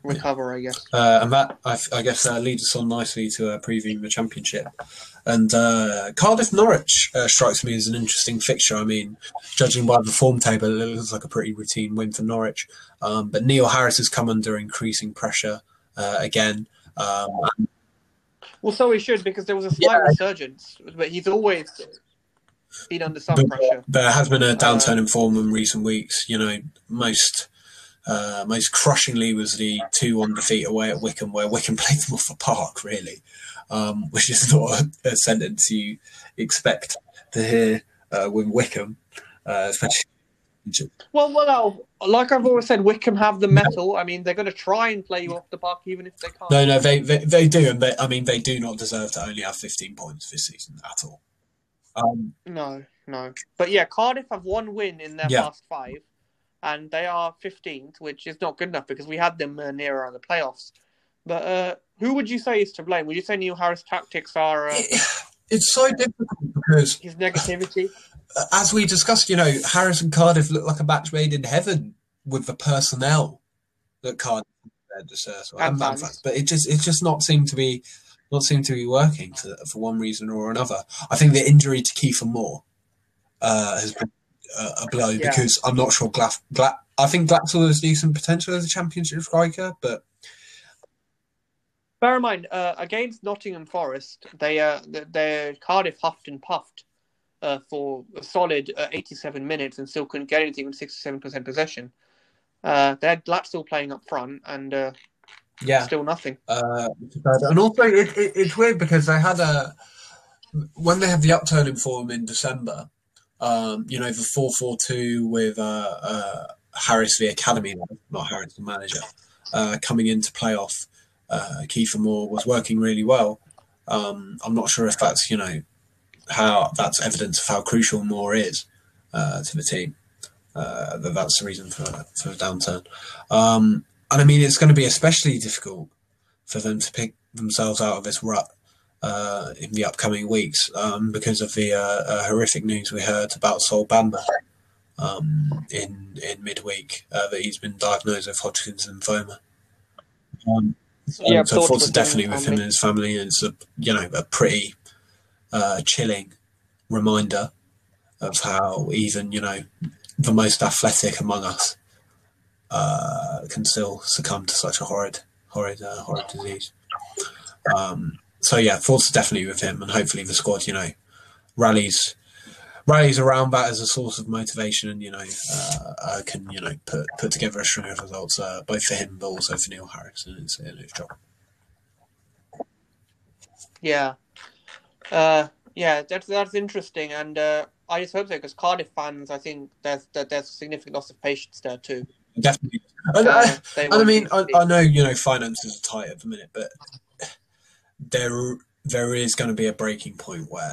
recover. I guess. Uh, and that, I, I guess, uh, leads us on nicely to uh, previewing the championship. And uh, Cardiff Norwich uh, strikes me as an interesting fixture. I mean, judging by the form table, it looks like a pretty routine win for Norwich. Um, but Neil Harris has come under increasing pressure uh, again. Um, Well, so he should because there was a slight Yeah. resurgence, but he's always been under some But- pressure. there has been a downturn in form in recent weeks. You know, most uh, most crushingly was the two-one defeat away at Wycombe, where Wycombe *laughs* played them off the park, really, um, which is *laughs* not a, a sentence you expect to hear uh, with Wycombe, uh, especially. Well, well, like I've always said, Wycombe have the metal. I mean, they're going to try and play you off the park, even if they can't. No, no, they, they they do, and they, I mean they do not deserve to only have 15 points this season at all. Um, No, no. But yeah, Cardiff have one win in their Yeah. past five, and they are 15th, which is not good enough because we had them uh, nearer on the playoffs. But uh, who would you say is to blame? Would you say Neil Harris' tactics are uh, *sighs* it's so difficult because his negativity? as we discussed, you know, Harris and Cardiff look like a match made in heaven with the personnel that Cardiff had to serve. And And fans. fans. But it just it just not seemed to be not seem to be working for, for one reason or another. I think the injury to Kiefer Moore uh, has been a, a blow Yeah. because I'm not sure Glaff, Gla- I think Glatzel has decent potential as a championship striker, but Bear in mind, uh, against Nottingham Forest, they uh, th- their Cardiff huffed and puffed uh, for a solid uh, 87 minutes and still couldn't get anything with 67% possession. Uh, they had Glatzel playing up front and uh, yeah, still nothing. Uh, and also, it, it, it's weird because they had a when they had the upturn in form in December. Um, you know, the four four two with uh, uh, Harris the academy, not Harris the manager, uh, coming into playoff. Uh, Kiefer Moore was working really well. Um, I'm not sure if that's you know how that's evidence of how crucial Moore is uh, to the team. Uh, that that's the reason for for the downturn. Um, and I mean, it's going to be especially difficult for them to pick themselves out of this rut uh, in the upcoming weeks um, because of the uh, uh, horrific news we heard about Sol Bamba um, in in midweek uh, that he's been diagnosed with Hodgkin's lymphoma. Um, so, Yeah, so thoughts thoughts are definitely with him and his family, and it's a you know a pretty uh, chilling reminder of how even you know the most athletic among us uh, can still succumb to such a horrid, horrid, uh, horrid disease. Um, so yeah, thoughts are definitely with him, and hopefully the squad, you know, rallies rallies around that as a source of motivation, and you know, uh, uh, can you know put put together a string of results uh, both for him but also for Neil Harris and his, and his job. Yeah. Uh, yeah, that's that's interesting, and uh, I just hope so because Cardiff fans, I think there's that there's a significant loss of patience there too. Definitely, and, Uh, I, and I mean, I, I know you know finances are tight at the minute, but there there is going to be a breaking point where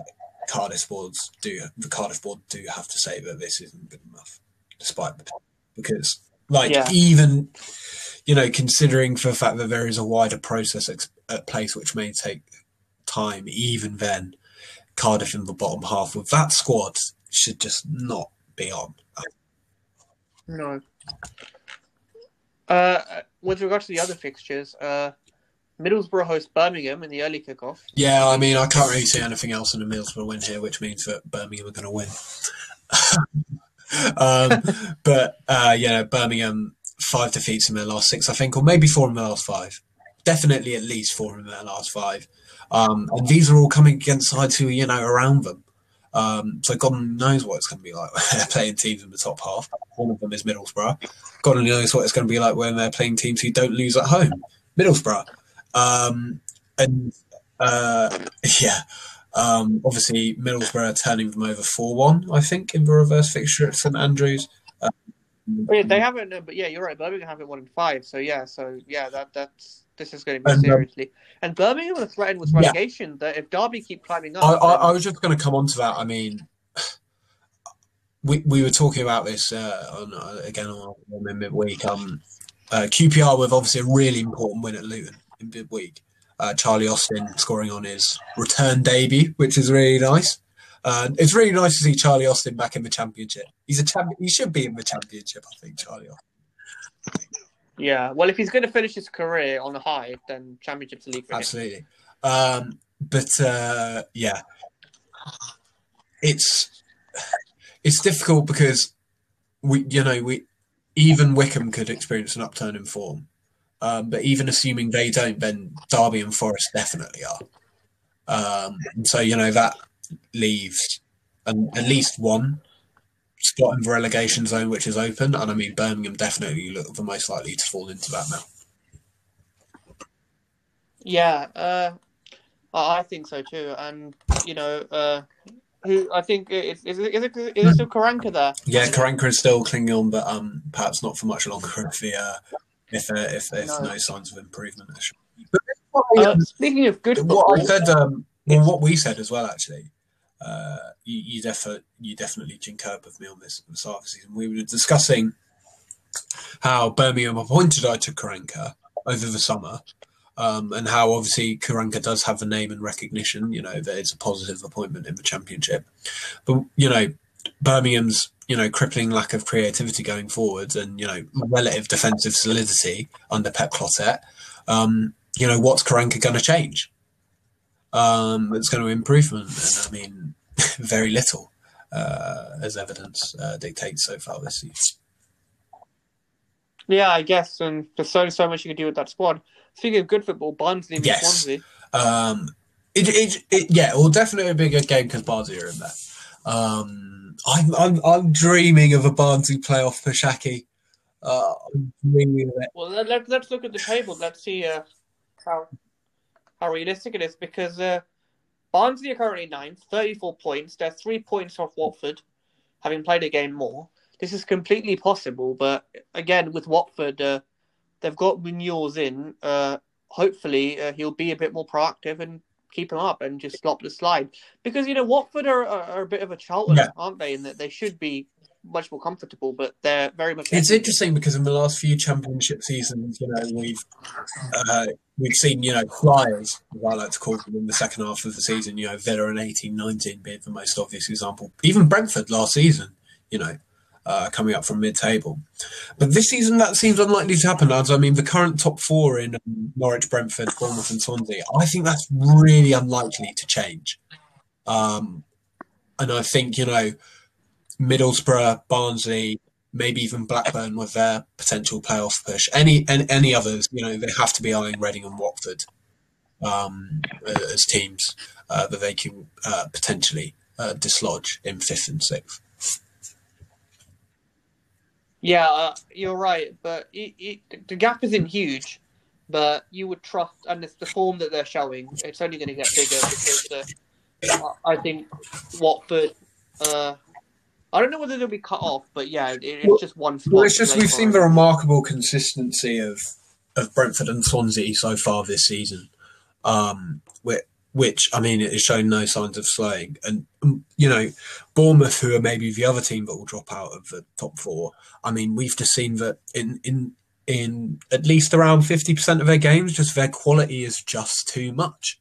Cardiff boards do the Cardiff board do have to say that this isn't good enough, despite the because like Yeah. even you know considering for the fact that there is a wider process ex- at place which may take time, even then Cardiff in the bottom half with that squad should just not be on. No. Uh, with regard to the other fixtures, uh, Middlesbrough host Birmingham in the early kickoff. Yeah, I mean, I can't really see anything else in a Middlesbrough win here, which means that Birmingham are going to win. *laughs* um, but uh, yeah, Birmingham five defeats in their last six, I think, or maybe four in their last five. Definitely at least four in their last five. Um, and these are all coming against sides who you know, around them. Um, so God knows what it's going to be like when they're playing teams in the top half. One of them is Middlesbrough. God knows what it's going to be like when they're playing teams who don't lose at home. Middlesbrough. Um, and uh, *laughs* yeah, um, obviously Middlesbrough turning them over 4 1, I think, in the reverse fixture at St Andrews. Um, oh, yeah, they haven't, uh, but yeah, you're right. Birmingham haven't won in five. So yeah, so yeah, that that's this is going to be and, um, seriously. and Birmingham are threatened with relegation. Yeah. That if Derby keep climbing up, I, I, I was just going to come on to that. I mean, *sighs* we we were talking about this uh, on uh, again on, on midweek. Um, uh, QPR with obviously a really important win at Luton in midweek. Uh, Charlie Austin scoring on his return debut, which is really nice. Uh, it's really nice to see Charlie Austin back in the championship. He's a champion. He should be in the championship, I think. Charlie Austin. Yeah, well, if he's going to finish his career on a high, then Championship's league for Absolutely. Um, but uh, yeah, it's it's difficult because we, you know, we even Wycombe could experience an upturn in form, um, but even assuming they don't, then Derby and Forest definitely are. Um, and so you know that leaves an, at least one spot in the relegation zone, which is open. And I mean, Birmingham definitely look the most likely to fall into that now. Yeah, uh, I think so too. And you know, uh, who I think is is it, is it, is it still Karanka there? Yeah, Karanka is still clinging on, but um, perhaps not for much longer if the uh, if uh, if there's no. no. signs of improvement. uh, speaking of good, football, what I said, um, well, what we said as well, actually, uh, you, you, defi- you definitely concurred with me on this at the start of the season. We were discussing how Birmingham appointed Aitor Karanka over the summer, um, and how obviously Karanka does have the name and recognition. You know that it's a positive appointment in the championship, but you know Birmingham's you know crippling lack of creativity going forwards and you know relative defensive solidity under Pep Clotet. Um, you know what's Karanka going to change? Um, it's going to improvement, and I mean *laughs* very little, uh, as evidence uh, dictates so far this season. Yeah, I guess, and there's so so much you can do with that squad. Speaking of good football, Barnsley yes. Swansea. Um, it, it, it, yeah, it will definitely be a good game because Barnsley are in there. Um, I'm, I'm, I'm dreaming of a Barnsley playoff for Shaki. Uh. Well, let, let's look at the table. Let's see uh, how how realistic it is because uh, Barnsley are currently ninth, 34 points. They're three points off Watford, having played a game more. This is completely possible, but again, with Watford, uh, they've got Munoz in. Uh, hopefully, uh, he'll be a bit more proactive and keep him up and just stop the slide. Because, you know, Watford are, are, are a bit of a Charlton, yeah. aren't they? And that they should be much more comfortable, but they're very much. It's interesting because in the last few championship seasons, you know, we've uh, we've seen you know flyers, as I like to call them, in the second half of the season. You know, Villa and eighteen nineteen being the most obvious example. Even Brentford last season, you know. Uh, coming up from mid-table, but this season that seems unlikely to happen, lads. I mean, the current top four in um, Norwich, Brentford, Bournemouth, and Swansea. I think that's really unlikely to change. Um, and I think you know Middlesbrough, Barnsley, maybe even Blackburn with their potential playoff push. Any and any others, you know, they have to be eyeing Reading and Watford um, as teams uh, that they can uh, potentially uh, dislodge in fifth and sixth. Yeah, uh, you're right, but it, it, the gap isn't huge. But you would trust, and it's the form that they're showing. It's only going to get bigger because uh, I think Watford uh, I don't know whether they'll be cut off, but yeah, it, it's well, just one. Well, it's just we've seen the remarkable consistency of of Brentford and Swansea so far this season, um, which, which I mean, it has shown no signs of slowing. And um, you know, Bournemouth, who are maybe the other team that will drop out of the top four. I mean, we've just seen that in in in at least around fifty percent of their games, just their quality is just too much.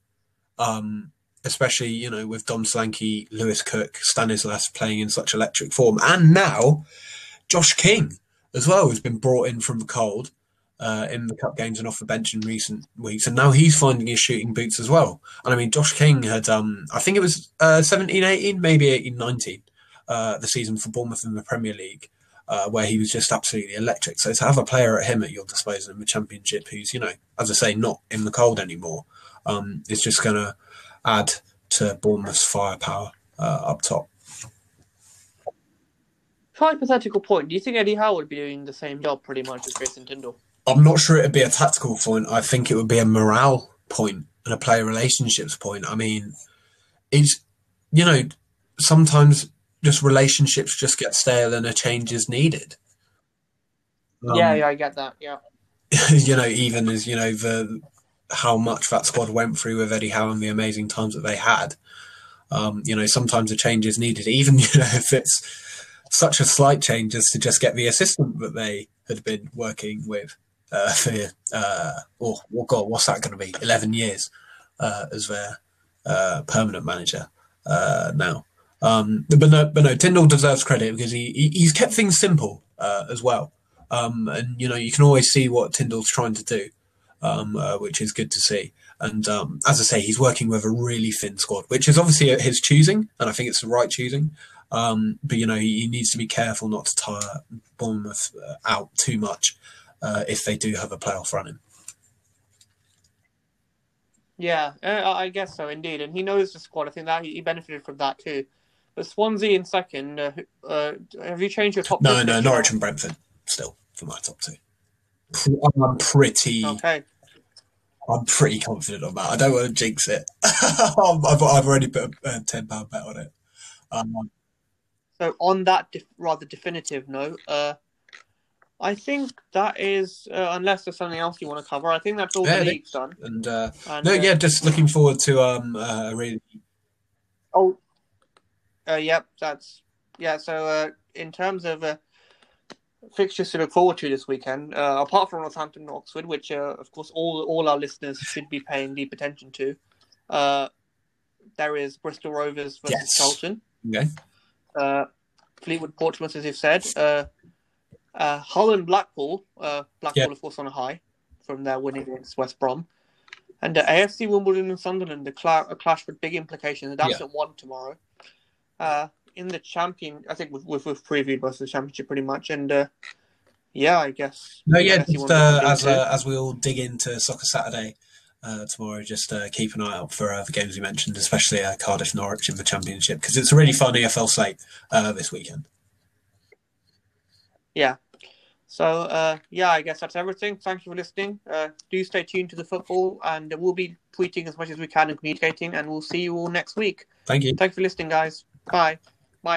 Um, especially you know with Dom Solanke, Lewis Cook, Stanislas playing in such electric form, and now Josh King as well has been brought in from the cold. Uh, in the cup games and off the bench in recent weeks, and now he's finding his shooting boots as well. And I mean, Josh King had, um, I think it was uh, 17, 18, maybe 18, 19, uh, the season for Bournemouth in the Premier League, uh, where he was just absolutely electric. So to have a player at him at your disposal in the Championship who's, you know, as I say, not in the cold anymore, um, is just going to add to Bournemouth's firepower uh, up top. Hypothetical point: Do you think Eddie Howe would be doing the same job pretty much as Jason Tindall? I'm not sure it'd be a tactical point. I think it would be a morale point and a player relationships point. I mean, it's you know sometimes just relationships just get stale and a change is needed. Um, yeah, yeah, I get that. Yeah. *laughs* you know, even as you know the how much that squad went through with Eddie Howe and the amazing times that they had. Um, you know, sometimes a change is needed, *laughs* even you know if it's such a slight change as to just get the assistant that they had been working with uh, for uh, oh, god, what's that going to be? Eleven years uh, as their uh, permanent manager uh, now. Um, but no, but no, Tindall deserves credit because he, he he's kept things simple uh, as well. Um, and you know you can always see what Tindall's trying to do, um, which is good to see. And um, as I say, he's working with a really thin squad, which is obviously his choosing, and I think it's the right choosing. Um, but you know, he, he, needs to be careful not to tire Bournemouth out too much uh, if they do have a playoff running. Yeah, uh, I guess so, indeed. And he knows the squad. I think that he benefited from that too. But Swansea in second. Uh, uh, have you changed your top? No, no, Norwich and Brentford still for my top two. I'm pretty. Okay. I'm pretty confident on that. I don't want to jinx it. *laughs* I've, I've already put a ten pound bet on it. Um, so on that def- rather definitive note, uh, I think that is, uh, unless there's something else you want to cover. I think that's all yeah, the league's done. And, uh, and no, uh, yeah, just looking forward to um uh, really. Oh, uh, yep, that's yeah. So uh, in terms of uh, fixtures to look forward to this weekend, uh, apart from Northampton and Oxford, which uh, of course all all our listeners should be paying deep attention to, uh, there is Bristol Rovers versus yes. Charlton. Okay. Uh, Fleetwood Portsmouth, as you've said. Uh, uh, Hull and Blackpool, uh, Blackpool of course on a high from their winning against West Brom, and uh, AFC Wimbledon and Sunderland, a, cl- a clash with big implications. That's yeah. at one tomorrow. Uh, in the champion, I think we've, we've, we've previewed most of the championship pretty much, and uh, yeah, I guess. No, yeah, just, uh, as uh, as we all dig into Soccer Saturday uh, tomorrow, just uh, keep an eye out for uh, the games you mentioned, especially uh, Cardiff Norwich in the Championship, because it's a really fun EFL slate uh, this weekend. Yeah. So, uh, yeah, I guess that's everything. Thank you for listening. Uh, do stay tuned to the football, and we'll be tweeting as much as we can and communicating, and we'll see you all next week. Thank you. Thanks for listening, guys. Bye.